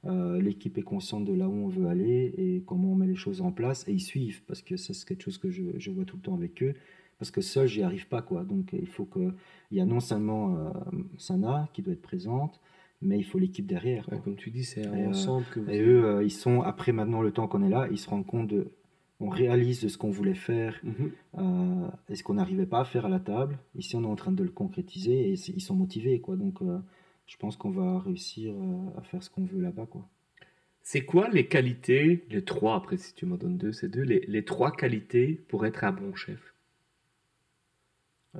euh, l'équipe est consciente de là où on veut aller et comment on met les choses en place et ils suivent parce que ça c'est quelque chose que je, je, vois tout le temps avec eux parce que seul j'y arrive pas quoi donc il faut que il y a non seulement euh, Sana qui doit être présente mais il faut l'équipe derrière comme tu dis c'est ensemble que et eux euh, ils sont après maintenant le temps qu'on est là ils se rendent compte de on réalise de ce qu'on voulait faire mhm. et ce qu'on n'arrivait pas à faire à la table ici on est en train de le concrétiser et ils sont motivés quoi donc je pense qu'on va réussir euh, à faire ce qu'on veut là-bas. quoi. C'est quoi les qualités, les trois, après si tu m'en donnes deux, c'est deux, les, trois qualités pour être un bon chef? euh,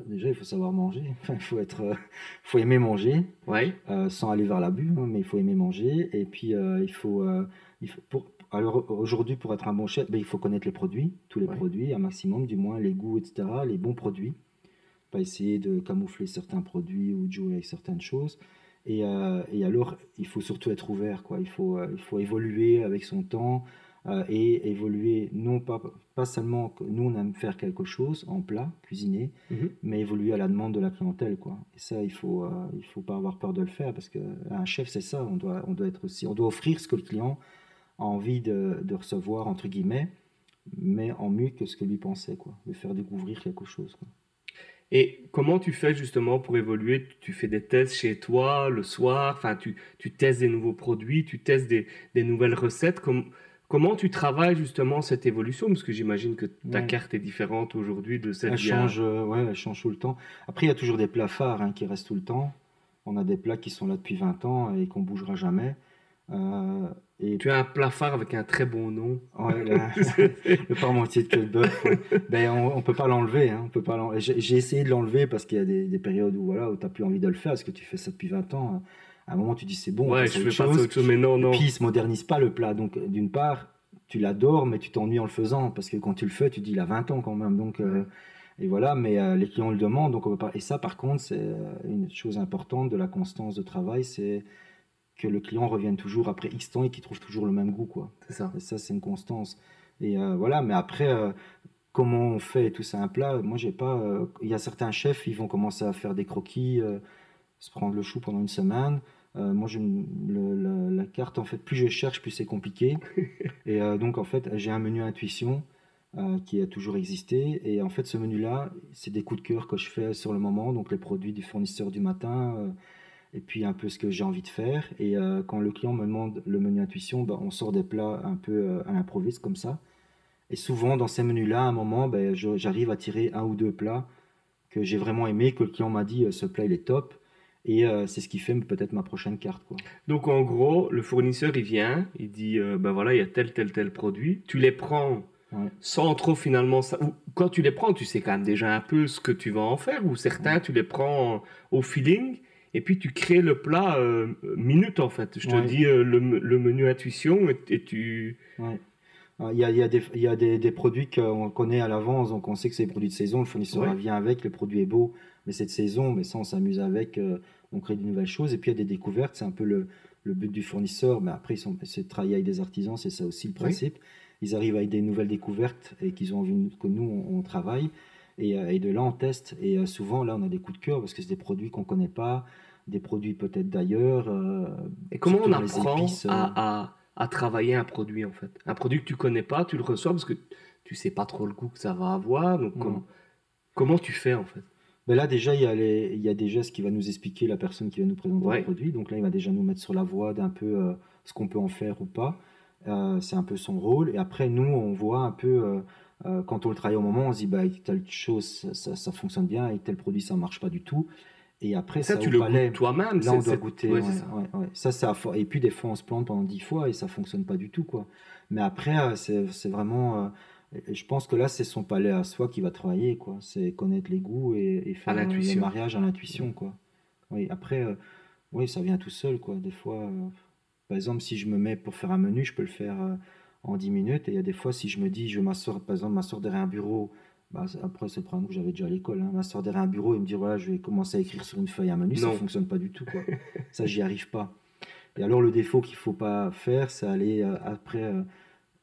Déjà, il faut savoir manger. [laughs] il faut être, euh, faut aimer manger. Ouais. sans aller vers l'abus, hein, mais il faut aimer manger. Et puis, il faut, il faut pour, alors aujourd'hui, pour être un bon chef, ben, il faut connaître les produits, tous les produits, un maximum, du moins les goûts, etc., les bons produits. Pas essayer de camoufler certains produits ou de jouer avec certaines choses. Euh, et, alors, il faut surtout être ouvert, quoi. Il faut, euh, il faut évoluer avec son temps euh, et évoluer, non pas, pas seulement que nous, on aime faire quelque chose en plat, cuisiner, mhm. mais évoluer à la demande de la clientèle, quoi. Et ça, il faut, il faut pas avoir peur de le faire parce qu'un chef, c'est ça. On doit, on doit être aussi, on doit offrir ce que le client a envie de, de recevoir, entre guillemets, mais en mieux que ce que lui pensait, quoi. De faire découvrir quelque chose, quoi. Et comment tu fais justement pour évoluer? Tu fais des tests chez toi le soir, enfin tu, tu testes des nouveaux produits, tu testes des, des nouvelles recettes? Comment tu travailles justement cette évolution? Parce que j'imagine que ta carte est différente aujourd'hui de celle Elle change, euh, ouais, elle change tout le temps. Après, il y a toujours des plats phares hein, qui restent tout le temps. On a des plats qui sont là depuis 20 ans et qu'on bougera jamais. Euh, et... Tu as un plat phare avec un très bon nom. Ouais, [laughs] le parmentier de de bœuf. Ben, on, ne peut pas l'enlever. Hein, J'ai essayé de l'enlever parce qu'il y a des, périodes où, voilà, où tu n'as plus envie de le faire parce que tu fais ça depuis 20 ans. À un moment, tu dis c'est bon. Ouais, je fais pas autre chose, mais non, non. Puis, il se modernise pas le plat. Donc, d'une part, tu l'adores, mais tu t'ennuies en le faisant parce que quand tu le fais, tu dis il a 20 ans quand même. Donc, euh, et voilà, mais euh, les clients le demandent. Donc, on pas... Et ça, par contre, c'est une chose importante de la constance de travail. C'est que le client revienne toujours après X temps et qu'il trouve toujours le même goût. quoi. C'est ça. Et ça, c'est une constance. Et euh, voilà, mais après, euh, comment on fait tout ça un plat Moi, j'ai pas. Euh, il y a certains chefs, ils vont commencer à faire des croquis, se prendre le chou pendant une semaine. moi, je, la, carte, en fait, plus je cherche, plus c'est compliqué. [laughs] et donc, en fait, j'ai un menu intuition qui a toujours existé. Et en fait, ce menu-là, c'est des coups de cœur que je fais sur le moment. Donc, les produits du fournisseur du matin et puis un peu ce que j'ai envie de faire. Et euh, quand le client me demande le menu intuition, ben, on sort des plats un peu euh, à l'improviste comme ça. Et souvent, dans ces menus-là, à un moment, ben, j'arrive à tirer un ou deux plats que j'ai vraiment aimé, que le client m'a dit, euh, ce plat, il est top. Et c'est ce qui fait peut-être ma prochaine carte. Quoi. Donc, en gros, le fournisseur, il vient, il dit, ben voilà, il y a tel, tel, tel produit. Tu les prends sans trop finalement... Ça... Ou, quand tu les prends, tu sais quand même déjà un peu ce que tu vas en faire. Ou certains, tu les prends au feeling et puis tu crées le plat euh, minute en fait. Je te dis euh, le, le, menu intuition et, tu. Ah, il y, a, il y a, des, il y a des, des produits qu'on connaît à l'avance, donc on sait que c'est des produits de saison, le fournisseur vient avec, le produit est beau, mais c'est de saison, mais ça on s'amuse avec, euh, on crée de nouvelles choses, et puis il y a des découvertes, c'est un peu le, le, but du fournisseur, mais après c'est de travailler avec des artisans, c'est ça aussi le principe. Ils arrivent avec des nouvelles découvertes et qu'ils ont envie que nous on, travaille, et, et, de là on teste, et souvent là on a des coups de cœur parce que c'est des produits qu'on connaît pas, des produits peut-être d'ailleurs. Euh, et comment on apprend euh, à, à, travailler un produit en fait? Un produit que tu connais pas, tu le reçois parce que tu sais pas trop le goût que ça va avoir. Donc comment, tu fais en fait? Ben là déjà il y, a les, il y a déjà ce qui va nous expliquer la personne qui va nous présenter le produit. Donc là il va déjà nous mettre sur la voie d'un peu euh, ce qu'on peut en faire ou pas. c'est un peu son rôle. Et après nous on voit un peu quand on le travaille au moment, on se dit bah telle chose ça, ça, fonctionne bien et tel produit ça marche pas du tout. Et après, Ça, ça, tu le palais, goûtes toi-même. Là, on doit goûter. ouais, ouais, ça. ouais, ouais. Ça, ça a Et puis, des fois, on se plante pendant dix fois et ça fonctionne pas du tout, quoi. Mais après, euh, c'est c'est vraiment. Et- et je pense que là, c'est son palais à soi qui va travailler, quoi. C'est connaître les goûts et, et faire euh, le mariage à l'intuition, quoi. Oui, après, euh, oui, ça vient tout seul, quoi. Des fois, euh, par exemple, si je me mets pour faire un menu, je peux le faire euh, en 10 minutes. Et il y a des fois, si je me dis, je m'asseoir, par exemple, m'asseoir derrière un bureau. Bah, après, c'est le problème que j'avais déjà à l'école. Hein, m'asseoir derrière un bureau et me dire, voilà, je vais commencer à écrire sur une feuille un menu, ça Non. fonctionne pas du tout, quoi. [laughs] Ça, j'y arrive pas. Et alors, le défaut qu'il faut pas faire, c'est aller après.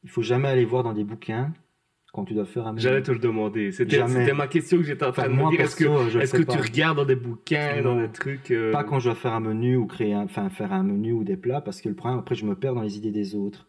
il faut jamais aller voir dans des bouquins quand tu dois faire un menu. J'allais te le demander. C'était ma question que j'étais en train Enfin, de me dire. Est-ce que, fais que tu regardes dans des bouquins, dans des trucs euh, Pas quand je dois faire un menu ou créer un, enfin, faire un menu ou des plats, parce que le problème, après, je me perds dans les idées des autres.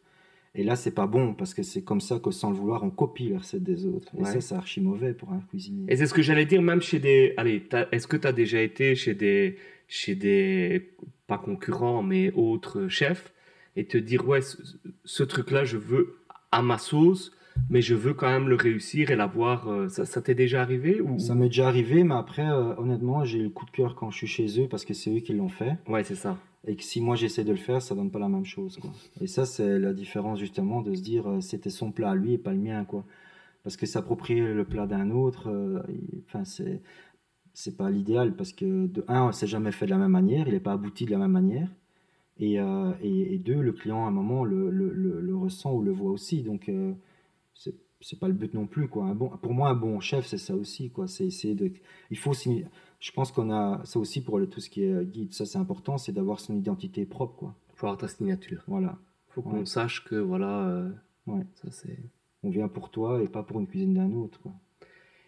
Et là, c'est pas bon, parce que c'est comme ça que sans le vouloir, on copie les recettes des autres. Et ça, c'est archi mauvais pour un cuisinier. Et c'est ce que j'allais dire, même chez des. Allez, est-ce que tu as déjà été chez des, chez des. Pas concurrents, mais autres chefs, et te dire, ouais, ce, ce truc-là, je veux à ma sauce, mais je veux quand même le réussir et l'avoir. euh, Ça, ça t'est déjà arrivé ou... Ça m'est déjà arrivé, mais après, euh, honnêtement, j'ai le coup de cœur quand je suis chez eux, parce que c'est eux qui l'ont fait. Ouais, c'est ça. Et que si moi j'essaie de le faire, ça donne pas la même chose. Quoi. Et ça, c'est la différence justement de se dire euh, c'était son plat à lui et pas le mien. Quoi. Parce que s'approprier le plat d'un autre, euh, enfin, c'est, c'est pas l'idéal. Parce que de un, c'est jamais fait de la même manière, il n'est pas abouti de la même manière. Et, euh, et, et deux, le client à un moment le, le, le, le ressent ou le voit aussi. Donc, euh, c'est, pas le but non plus. Quoi. Un bon, pour moi, un bon chef, c'est ça aussi. Quoi. C'est essayer de. Il faut aussi je pense qu'on a ça aussi pour le- tout ce qui est euh, guide, ça c'est important, c'est d'avoir son identité propre, quoi. Faut avoir ta signature. Voilà. Faut qu'on Ouais. sache que, voilà. euh, Ouais. Ça, c'est. On vient pour toi et pas pour une cuisine d'un autre, quoi.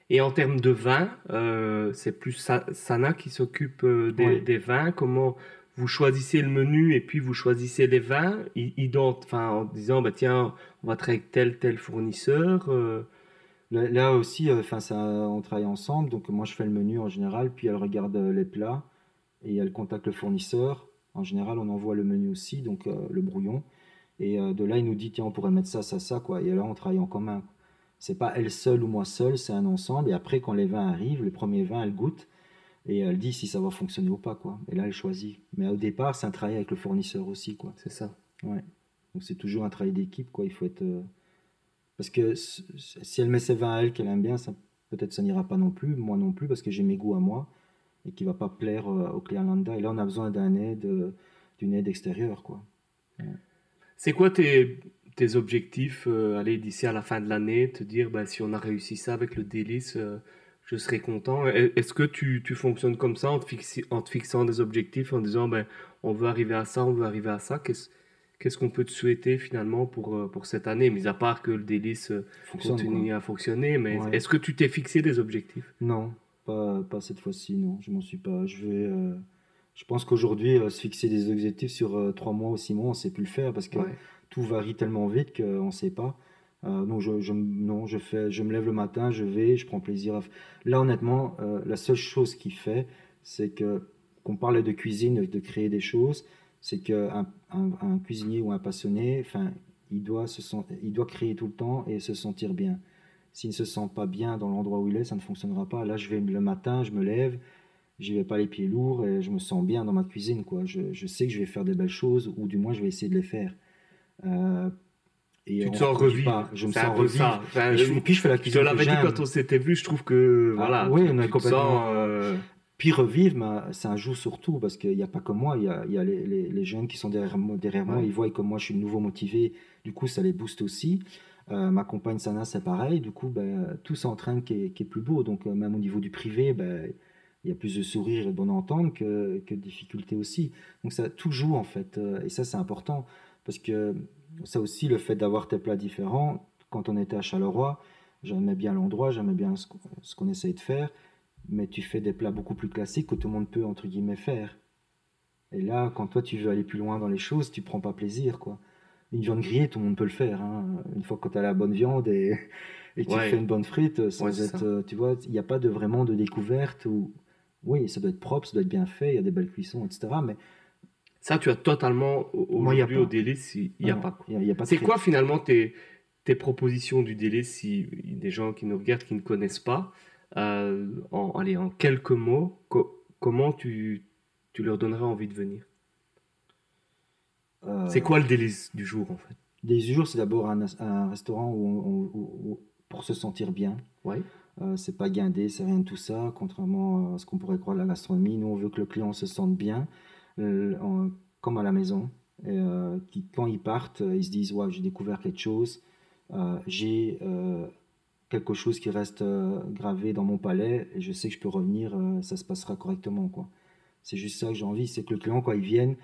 Et en termes de vin, euh, c'est plus Sa- Sana qui s'occupe des, des vins. Comment vous choisissez le menu et puis vous choisissez les vins enfin, en disant bah, tiens, on va travailler avec tel, tel fournisseur. euh, Là, aussi, euh, enfin, ça, on travaille ensemble, donc moi je fais le menu en général, puis elle regarde euh, les plats et elle contacte le fournisseur. En général, on envoie le menu aussi, donc le brouillon. Et de là, il nous dit tiens, on pourrait mettre ça, ça, ça, quoi. Et là, on travaille en commun. C'est pas elle seule ou moi seule, c'est un ensemble. Et après, quand les vins arrivent, les premiers vins, elle goûte et elle dit si ça va fonctionner ou pas, quoi. Et là, elle choisit. Mais au départ, c'est un travail avec le fournisseur aussi, quoi. c'est ça. Ouais. Donc c'est toujours un travail d'équipe, quoi. Il faut être. euh, Parce que si elle met ses vins à elle qu'elle aime bien, ça peut-être ça n'ira pas non plus, moi non plus, parce que j'ai mes goûts à moi et qui va pas plaire euh, au client lambda. Et là, on a besoin d'un aide, euh, d'une aide extérieure, quoi. C'est quoi tes, tes objectifs aller d'ici à la fin de l'année, te dire bah, si on a réussi ça avec le délice, je serai content. Est-ce que tu, tu fonctionnes comme ça en te, fixi- en te fixant des objectifs, en disant ben, on veut arriver à ça, on veut arriver à ça? Qu'est-ce qu'on peut te souhaiter finalement pour, euh, pour cette année, mis à part que le délice euh, continue à fonctionner, mais Ouais. est-ce que tu t'es fixé des objectifs? Non, pas, pas cette fois-ci, non. Je m'en suis pas. Je vais. euh, Je pense qu'aujourd'hui, euh, se fixer des objectifs sur euh, trois mois ou six mois, on sait plus le faire parce que Ouais. tout varie tellement vite qu'on ne sait pas. Euh, donc je, je, non, je, fais, je me lève le matin, je vais, je prends plaisir. À... Là, honnêtement, euh, la seule chose qui fait, c'est que, qu'on parle de cuisine, de créer des choses, c'est qu'un un, un cuisinier ou un passionné, enfin, il doit, se sen- il doit créer tout le temps et se sentir bien. S'il ne se sent pas bien dans l'endroit où il est, ça ne fonctionnera pas. Là, je vais le matin, je me lève, j'y vais pas les pieds lourds et je me sens bien dans ma cuisine. Quoi. Je, je sais que je vais faire des belles choses ou du moins je vais essayer de les faire. Euh, et Tu te sens revivre. Je me sens revivre. Enfin, Et, je, et puis je fais la je te cuisine l'avais dit quand on s'était vu, je trouve que Ah, voilà, oui, on te complètement- sens, euh, Puis revivre, c'est un jour surtout, parce qu'il n'y a pas que moi, il y a, il y a les, les- les jeunes qui sont derrière moi, derrière moi, Ouais. ils voient que moi je suis de nouveau motivé, du coup ça les booste aussi. Euh, ma compagne Sana, c'est pareil, du coup ben, tout s'entraîne qui est, qui est plus beau, donc euh, même au niveau du privé, ben, il y a plus de sourires et de bonne entente que, que de difficultés aussi. Donc ça tout joue en fait, euh, et ça c'est important, parce que ça aussi, le fait d'avoir tes plats différents, quand on était à Charleroi, j'aimais bien l'endroit, j'aimais bien ce qu'on essayait de faire, mais tu fais des plats beaucoup plus classiques que tout le monde peut, entre guillemets, faire. Et là, quand toi, tu veux aller plus loin dans les choses, tu prends pas plaisir, quoi. Une viande grillée, tout le monde peut le faire. hein. Une fois que tu as la bonne viande et, et que tu fais une bonne frite, sans Ouais, être, ça. euh, tu vois, il n'y a pas de vraiment de découverte. Ou... Oui, ça doit être propre, ça doit être bien fait, il y a des belles cuissons, etc. Mais ça, tu as totalement aujourd'hui au délice, il n'y a pas. quoi. il y a- il y a pas C'est quoi finalement tes, tes propositions du délice si des gens qui nous regardent qui ne connaissent pas euh, en, allez, en quelques mots, co- comment tu, tu leur donneras envie de venir? Euh, C'est quoi le délice du jour en fait? Des jours, c'est d'abord un, un restaurant où, on- où- où- où- pour se sentir bien. Ouais. Euh, c'est pas guindé, c'est rien de tout ça. Contrairement à ce qu'on pourrait croire de la gastronomie, nous on veut que le client se sente bien, en- comme à la maison. Et, euh, qui, quand ils partent, euh, ils se disent ouais, j'ai découvert quelque chose, euh, j'ai euh, quelque chose qui reste euh, gravé dans mon palais et je sais que je peux revenir, euh, ça se passera correctement quoi. C'est juste ça que j'ai envie, c'est que le client quand il vienne,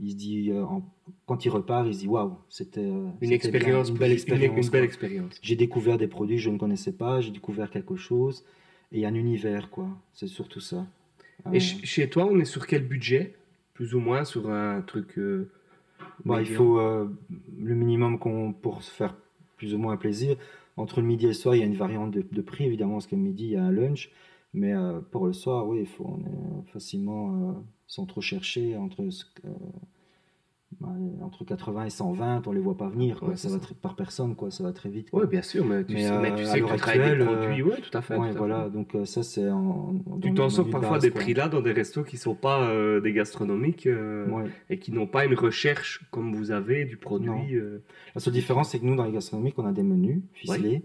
il se dit euh, en- quand il repart, il se dit waouh, c'était euh, Une bien, expérience, une belle expérience. Une, quoi belle expérience. j'ai découvert des produits que je ne connaissais pas, j'ai découvert quelque chose et un univers quoi. C'est surtout ça. Et Euh, ch- chez toi, on est sur quel budget? Plus ou moins sur un truc. euh, bah, il faut euh, le minimum qu'on pour se faire plus ou moins un plaisir. Entre le midi et le soir, il y a une variante de, de prix évidemment parce que le midi il y a un lunch, mais euh, pour le soir, oui, il faut on est facilement sans trop chercher entre ce que- euh, bah, entre 80 et 120, on les voit pas venir. quoi. Ouais, ça va très- par personne quoi, ça va très vite. Oui, bien sûr, mais tu Mais, sais, mais euh, tu à sais que tu travailles des produits. euh, tout à fait. Ouais, tout à voilà, fait. donc euh, ça c'est. Tu t'en sors parfois des quoi. prix-là dans des restos qui sont pas euh, des gastronomiques euh, Ouais. et qui n'ont pas une recherche comme vous avez du produit. euh, La seule différence, c'est que nous, dans les gastronomiques, on a des menus ficelés,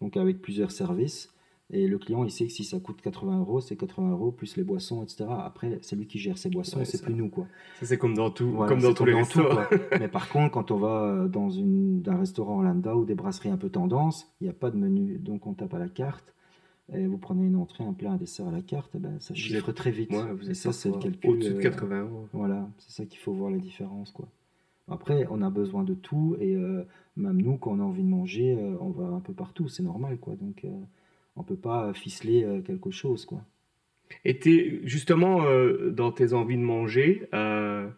donc avec plusieurs services. Et le client, il sait que si ça coûte 80 euros, c'est 80 euros plus les boissons, etc. Après, c'est lui qui gère ses boissons, Ouais, c'est plus nous, quoi. Ça, c'est comme dans tout, Voilà, comme dans tous les quoi. [laughs] Mais par contre, quand on va euh, dans une, un restaurant lambda ou des brasseries un peu tendance, il n'y a pas de menu, donc on tape à la carte. Et vous prenez une entrée, un plat, un dessert à la carte, et ben, ça chiffre très vite. Ouais, vous et ça, c'est le calcul. Au-dessus de euh, 80 euros. Voilà, c'est ça qu'il faut voir la différence, quoi. Après, on a besoin de tout et euh, même nous, quand on a envie de manger, euh, on va un peu partout, c'est normal, quoi. Donc, euh, on peut pas ficeler euh, quelque chose, quoi. Et justement, euh, dans tes envies de manger, euh,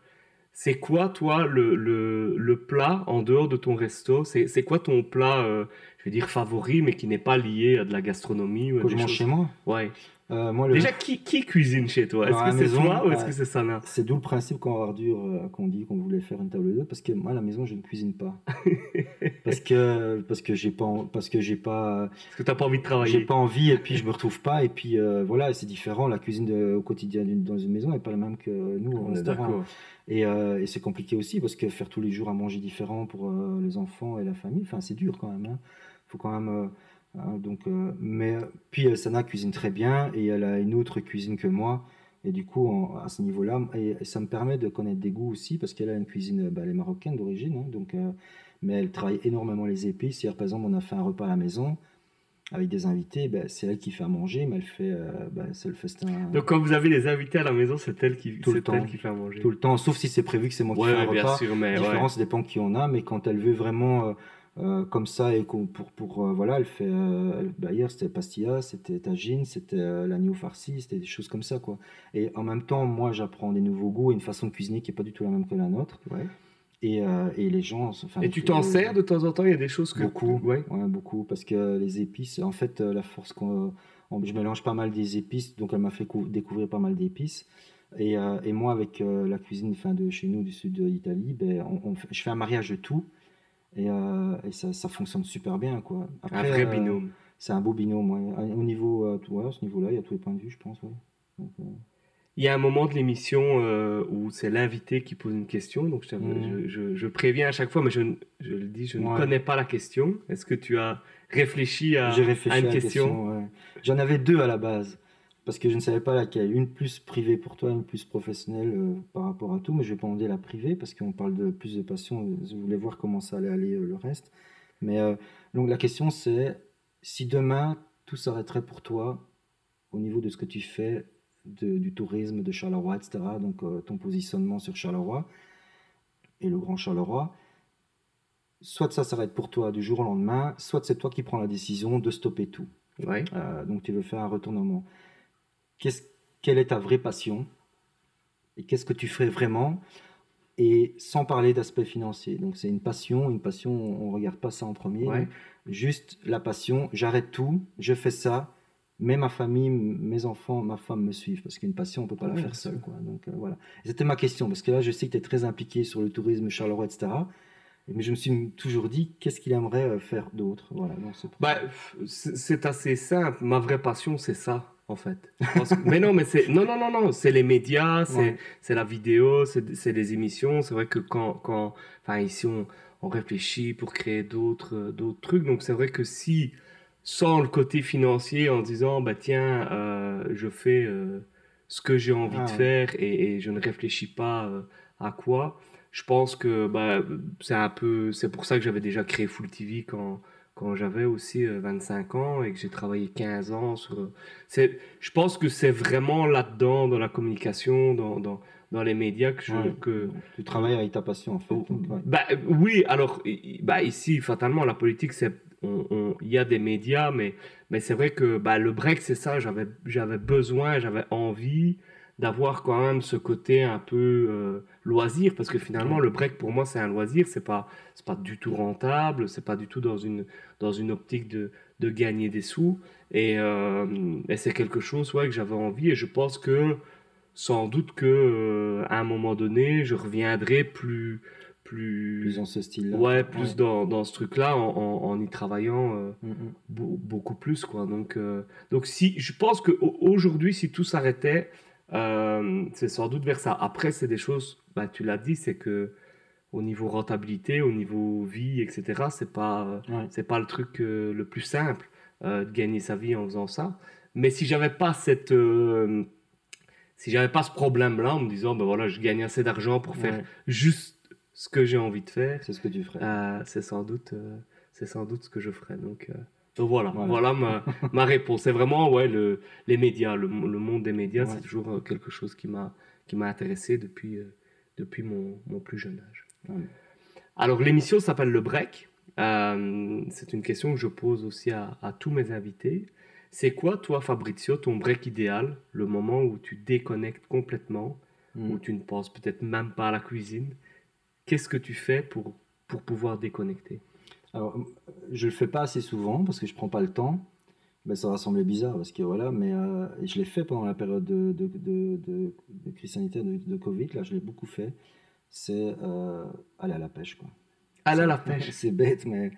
c'est quoi, toi, le, le, le plat en dehors de ton resto? C'est quoi ton plat, euh, je veux dire, favori, mais qui n'est pas lié à de la gastronomie ou à Quand des je mange choses- chez moi, Ouais. Euh, moi, le... Déjà, qui, qui cuisine chez toi? Est-ce que c'est toi ou est-ce que c'est Sana? C'est d'où le principe quand Ardur euh, qu'on dit qu'on voulait faire une table d'hôte, parce que moi, à la maison, je ne cuisine pas. [laughs] parce que parce que j'ai pas parce que j'ai pas Parce que t'as pas envie de j'ai travailler pas envie et puis je me retrouve pas et puis euh, voilà c'est différent la cuisine de- au quotidien dans une maison n'est pas la même que nous restaurant. Et, euh, et c'est compliqué aussi parce que faire tous les jours à manger différent pour les enfants et la famille, enfin c'est dur quand même. hein. Faut quand même. Euh, hein, donc, euh, mais puis euh, Sana cuisine très bien et elle a une autre cuisine que moi. Et du coup, en- à ce niveau-là, et, et ça me permet de connaître des goûts aussi parce qu'elle a une cuisine, euh, bah, elle est marocaine d'origine, hein, donc. euh, mais elle travaille énormément les épices. Hier, par exemple, on a fait un repas à la maison avec des invités. ben, c'est elle qui fait à manger, mais elle fait, euh, ben, c'est le festin Donc quand vous avez les invités à la maison, c'est elle qui, Tout le elle temps. qui fait à manger. tout le temps, sauf si c'est prévu que c'est moi qui Ouais, fais un repas. sûr, mais La différence dépend qui on a, mais quand elle veut vraiment euh, comme ça et pour, pour euh, voilà, elle fait. euh, bah, hier c'était pastilla, c'était tagine, c'était l'agneau farci, c'était des choses comme ça quoi. Et en même temps, moi j'apprends des nouveaux goûts et une façon de cuisiner qui est pas du tout la même que la nôtre. Ouais. Et, et les gens. Enfin, Et tu t'en sers de temps en temps Il y a des choses que Beaucoup, Ouais. ouais, beaucoup, parce que les épices, en fait, la force qu'on, on- je mélange pas mal des épices, donc elle m'a fait cou- découvrir pas mal d'épices. Et, et moi, avec la cuisine fin de chez nous, du sud de l'Italie, ben, on, on fait- je fais un mariage de tout, et, euh, et ça, ça fonctionne super bien, quoi. Un vrai euh, binôme. c'est un beau binôme, ouais. Au niveau, euh, tout- ouais, à ce niveau-là, il y a tous les points de vue, je pense, ouais. Donc, Il y a un moment de l'émission euh, où c'est l'invité qui pose une question. Donc je, t'avoue- je, je- je préviens à chaque fois, mais je, le dis, je ne connais pas la question. Est-ce que tu as réfléchi à, réfléchi à une question, question. ouais. J'en avais deux à la base, parce que je ne savais pas laquelle. Une plus privée pour toi, une plus professionnelle euh, par rapport à tout. Mais je vais pas demander la privée, parce qu'on parle de plus de passion. Je voulais voir comment ça allait aller euh, le reste. Mais euh, donc la question c'est, si demain tout s'arrêterait pour toi, au niveau de ce que tu fais, de- du tourisme, de Charleroi, etc., donc ton positionnement sur Charleroi et le Grand Charleroi, soit ça s'arrête pour toi du jour au lendemain, soit c'est toi qui prends la décision de stopper tout. Ouais. Donc tu veux faire un retournement. Qu'est-ce- quelle est ta vraie passion Et qu'est-ce que tu ferais vraiment Et sans parler d'aspect financier. Donc c'est une passion, une passion, on ne regarde pas ça en premier. Ouais. Juste la passion, j'arrête tout, je fais ça, mais ma famille, mes enfants, ma femme me suivent, parce qu'une passion, on ne peut pas la faire seule. Quoi. Donc euh, voilà. C'était ma question, parce que là, je sais que tu es très impliqué sur le tourisme, Charleroi, etc. Mais je me suis toujours dit, qu'est-ce qu'il aimerait euh, faire d'autre? Voilà, c'est Bah, assez simple. Ma vraie passion, c'est ça. En fait. mais non, mais c'est non, non, non, non, c'est les médias, c'est c'est la vidéo, c'est les émissions. C'est vrai que quand, quand, enfin ici on, on réfléchit pour créer d'autres d'autres trucs. Donc c'est vrai que si sans le côté financier, en disant bah tiens, euh, je fais euh, ce que j'ai envie de ah faire et, je ne réfléchis pas euh, à quoi. Je pense que bah, c'est un peu, c'est pour ça que j'avais déjà créé Full TV quand quand j'avais aussi 25 euh, ans et que j'ai travaillé 15 ans sur... C'est, je pense que c'est vraiment là-dedans, dans la communication, dans, dans, dans les médias que je... Que... Tu travailles avec ta passion, en fait. Oh, bah, oui, alors, bah, ici, fatalement, la politique, c'est... Il y a des médias, mais, mais c'est vrai que bah, le break, c'est ça, j'avais, j'avais besoin, j'avais envie d'avoir quand même ce côté un peu euh, loisir parce que finalement le break pour moi c'est un loisir c'est pas c'est pas du tout rentable c'est pas du tout dans une dans une optique de, de gagner des sous et, euh, et c'est quelque chose ouais, que j'avais envie et je pense que sans doute que euh, à un moment donné je reviendrai plus plus plus en ce style -là. ouais plus Dans, dans ce truc là en, en, y travaillant mm, mm. beaucoup plus quoi donc donc si je pense que aujourd'hui si tout s'arrêtait euh, c'est sans doute vers ça. Après, c'est des choses, bah, tu l'as dit, c'est que au niveau rentabilité, au niveau vie, etc., c'est pas, c'est pas le truc euh, le plus simple euh, de gagner sa vie en faisant ça. Mais si j'avais pas cette, si j'avais pas ce problème-là, en me disant, ben voilà, je gagne assez d'argent pour faire juste ce que j'ai envie de faire, c'est ce que tu ferais. c'est sans doute, c'est sans doute ce que je ferais. Donc donc voilà, voilà, ma, ma, réponse. C'est vraiment ouais, le, les médias, le, le monde des médias, c'est toujours euh, quelque chose qui m'a intéressé depuis, euh, depuis mon, mon, plus jeune âge. Alors l'émission s'appelle Le Break. Euh, c'est une question que je pose aussi à, à tous mes invités. C'est quoi, toi, Fabrizio, ton break idéal, le moment où tu déconnectes complètement, hmm. où tu ne penses peut-être même pas à la cuisine? Qu'est-ce que tu fais pour, pour pouvoir déconnecter? Alors, je le fais pas assez souvent parce que je prends pas le temps. Ben, ça va sembler bizarre parce que voilà, mais euh, je l'ai fait pendant la période de, de, de, de crise sanitaire, de, Covid. Là, je l'ai beaucoup fait. C'est euh, aller à la pêche, quoi. Aller à la pêche. [laughs] C'est bête, mais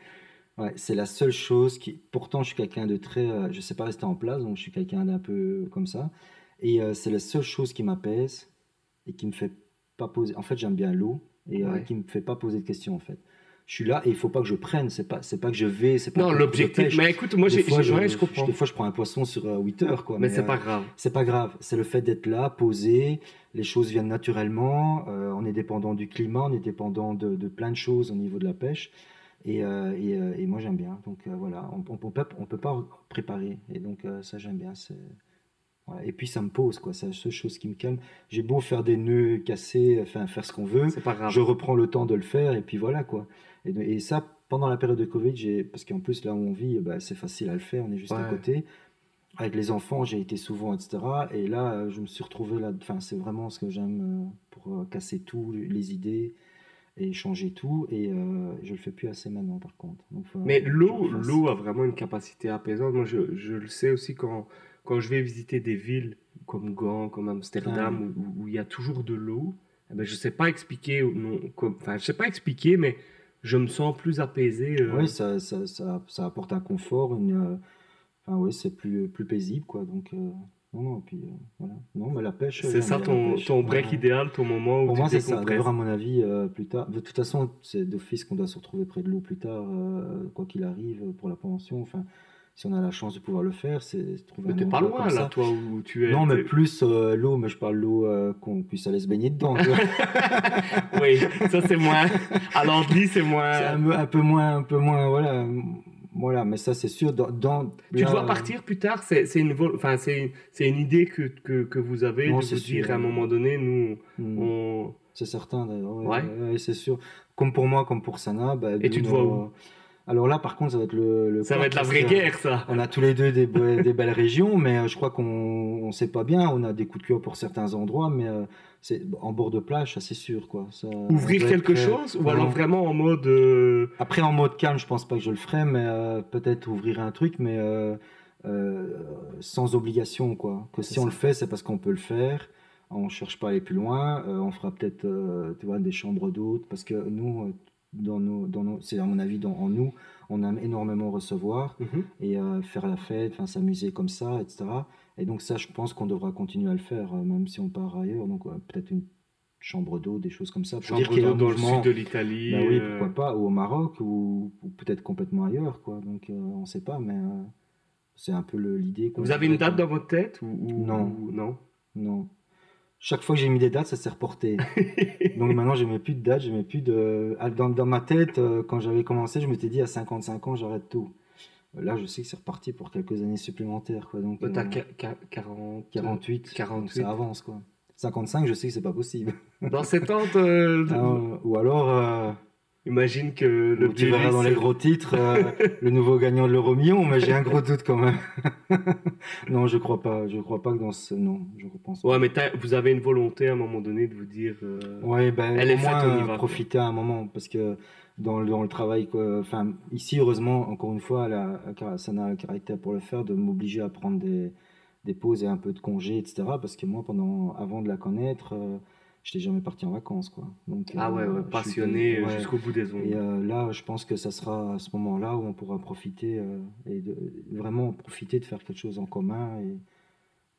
ouais, c'est la seule chose qui. Pourtant, je suis quelqu'un de très. Euh, je sais pas rester en place, donc je suis quelqu'un d'un peu comme ça. Et c'est la seule chose qui m'apaise et qui me fait pas poser. En fait, j'aime bien l'eau et qui me fait pas poser de questions, en fait je suis là et il faut pas que je prenne. C'est pas, c'est pas que je vais. C'est pas non, l'objectif. Mais écoute, moi, j'ai, je, je, comprends. Des fois, je prends un poisson sur 8 euh, heures, quoi. Mais, c'est pas euh, grave. C'est pas grave. C'est le fait d'être là, posé. Les choses viennent naturellement. Euh, on est dépendant du climat, on est dépendant de, de, plein de choses au niveau de la pêche. Et, et, et moi, j'aime bien. Donc voilà, on, on, peut, on peut pas préparer. Et donc ça, j'aime bien. C'est et puis ça me pose, quoi. C'est la seule chose qui me calme. J'ai beau faire des nœuds cassés, enfin faire ce qu'on veut. C'est pas grave. Je reprends le temps de le faire et puis voilà, quoi. Et, et ça, pendant la période de Covid, parce qu'en plus là où on vit, bah, c'est facile à le faire, on est juste à côté. Avec les enfants, j'ai été souvent, etc. Et là, je me suis retrouvé là. Enfin, c'est vraiment ce que j'aime euh, pour euh, casser tout, les idées et changer tout. Et euh, je le fais plus assez maintenant, par contre. Mais l'eau, l'eau a vraiment une capacité apaisante. Moi, je, je le sais aussi quand quand je vais visiter des villes comme Gand, comme Amsterdam, où, il y a toujours de l'eau, eh ben, je ne sais pas expliquer, non, enfin, je sais pas expliquer, mais je me sens plus apaisé. Euh. Oui, ça, ça, ça, ça, apporte un confort, une, euh, enfin, ouais, c'est plus, plus paisible, quoi. Donc, euh, non, non, puis, voilà. Non, mais la pêche. C'est ça ton, ton break idéal, ton moment où Pour moi, c'est ça. D'ailleurs, à mon avis, plus tard, de toute façon, c'est d'office qu'on doit se retrouver près de l'eau plus tard, quoi qu'il arrive, pour la prévention. Enfin, si on a la chance de pouvoir le faire, c'est trouver mais un pas loin là, toi où tu es. Non, mais plus euh, l'eau, mais je parle l'eau euh, qu'on puisse aller se baigner dedans. [laughs] oui, ça c'est moins. Alors dit c'est moins. C'est un, peu moins, un peu moins, voilà. Voilà, mais ça c'est sûr. Dans, tu dois partir plus tard. C'est une, enfin c'est une idée que, que, que vous avez non, de vous dire à un moment donné, nous, hmm. on. C'est certain d'ailleurs. Ouais, c'est sûr. Comme pour moi, comme pour Sana. Bah, Et tu te vois où? Alors là, par contre, ça va être le. ça va être la vraie guerre, ça. On a tous les deux des, [laughs] des belles régions, mais euh, je crois qu'on ne sait pas bien. On a des coups de cœur pour certains endroits, mais euh, c'est en bord de plage, ça c'est sûr, quoi. Ça, Ouvrir quelque chose, ou alors vraiment en mode. Euh, Après, en mode calme, je pense pas que je le ferai, mais peut-être ouvrir un truc, mais sans obligation, quoi. Que si on le fait, c'est parce qu'on peut le faire. On cherche pas à aller plus loin. on fera peut-être, tu vois, des chambres d'hôtes, parce que nous dans nos, dans nos, c'est à mon avis dans, en nous, on aime énormément recevoir mhm. et euh, faire la fête, enfin s'amuser comme ça, etc. Et donc ça, je pense qu'on devra continuer à le faire, euh, même si on part ailleurs. Donc peut-être une chambre d'eau, des choses comme ça. Pour chambre d'eau dans le sud de l'Italie. Ben oui, pourquoi pas, ou au Maroc, ou, peut-être complètement ailleurs, quoi. Donc on ne sait pas, mais c'est un peu l'idée. Vous avez une date dans votre tête ou, Non. non? Non chaque fois que j'ai mis des dates, ça s'est reporté. [laughs] Donc maintenant, je mets plus de dates, je mets plus de. Ah, dans, dans ma tête, euh, quand j'avais commencé, je m'étais dit à 55 ans, j'arrête tout. Là, je sais que c'est reparti pour quelques années supplémentaires. Quoi. Donc, bah, t'as 40... 48, 48. ça avance. Quoi. 55, je sais que c'est pas possible. Dans 70 euh... [laughs] Ah, Ou alors. Imagine que le Tu verras dans les gros titres euh, [laughs] le nouveau gagnant de l'euro million, mais j'ai un gros doute quand même. [laughs] non, je crois pas. Je crois pas que dans ce. Non, je repense pas. Ouais, mais vous avez une volonté à un moment donné de vous dire. Euh, ouais, ben, elle au est moins faite, on y va, profiter à un moment parce que dans le, dans le travail, quoi, enfin, ici, heureusement, encore une fois, la, ça n'a le caractère pour le faire de m'obliger à prendre des, des pauses et un peu de congé, etc. Parce que moi, pendant, avant de la connaître. Euh, je n'étais jamais parti en vacances. Quoi. Donc, ah ouais, euh, passionné jusqu'au bout des ongles. Et euh, là, je pense que ça sera à ce moment-là où on pourra profiter euh, et de, vraiment profiter de faire quelque chose en commun, et,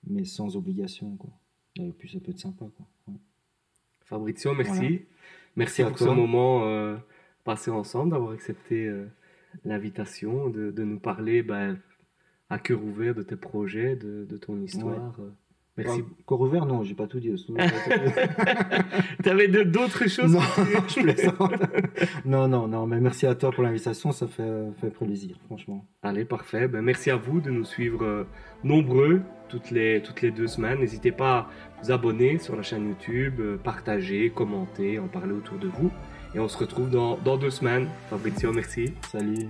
mais sans obligation. Quoi. Et puis ça peut être sympa. Quoi. Fabrizio, merci. Merci, pour ce moment passé ensemble, d'avoir accepté l'invitation, de, de, nous parler ben, à cœur ouvert de tes projets, de, de ton histoire. Merci. Corps ouvert, non, j'ai pas tout dit. tu [laughs] avais d'autres choses Non, [laughs] je plaisante. non, non, non, mais merci à toi pour l'invitation, ça fait, fait plaisir, franchement. Allez, parfait. Ben, merci à vous de nous suivre euh, nombreux toutes les, toutes les deux semaines. N'hésitez pas à vous abonner sur la chaîne YouTube, euh, partager, commenter, en parler autour de vous. Et on se retrouve dans, dans deux semaines. Fabrizio, merci. Salut.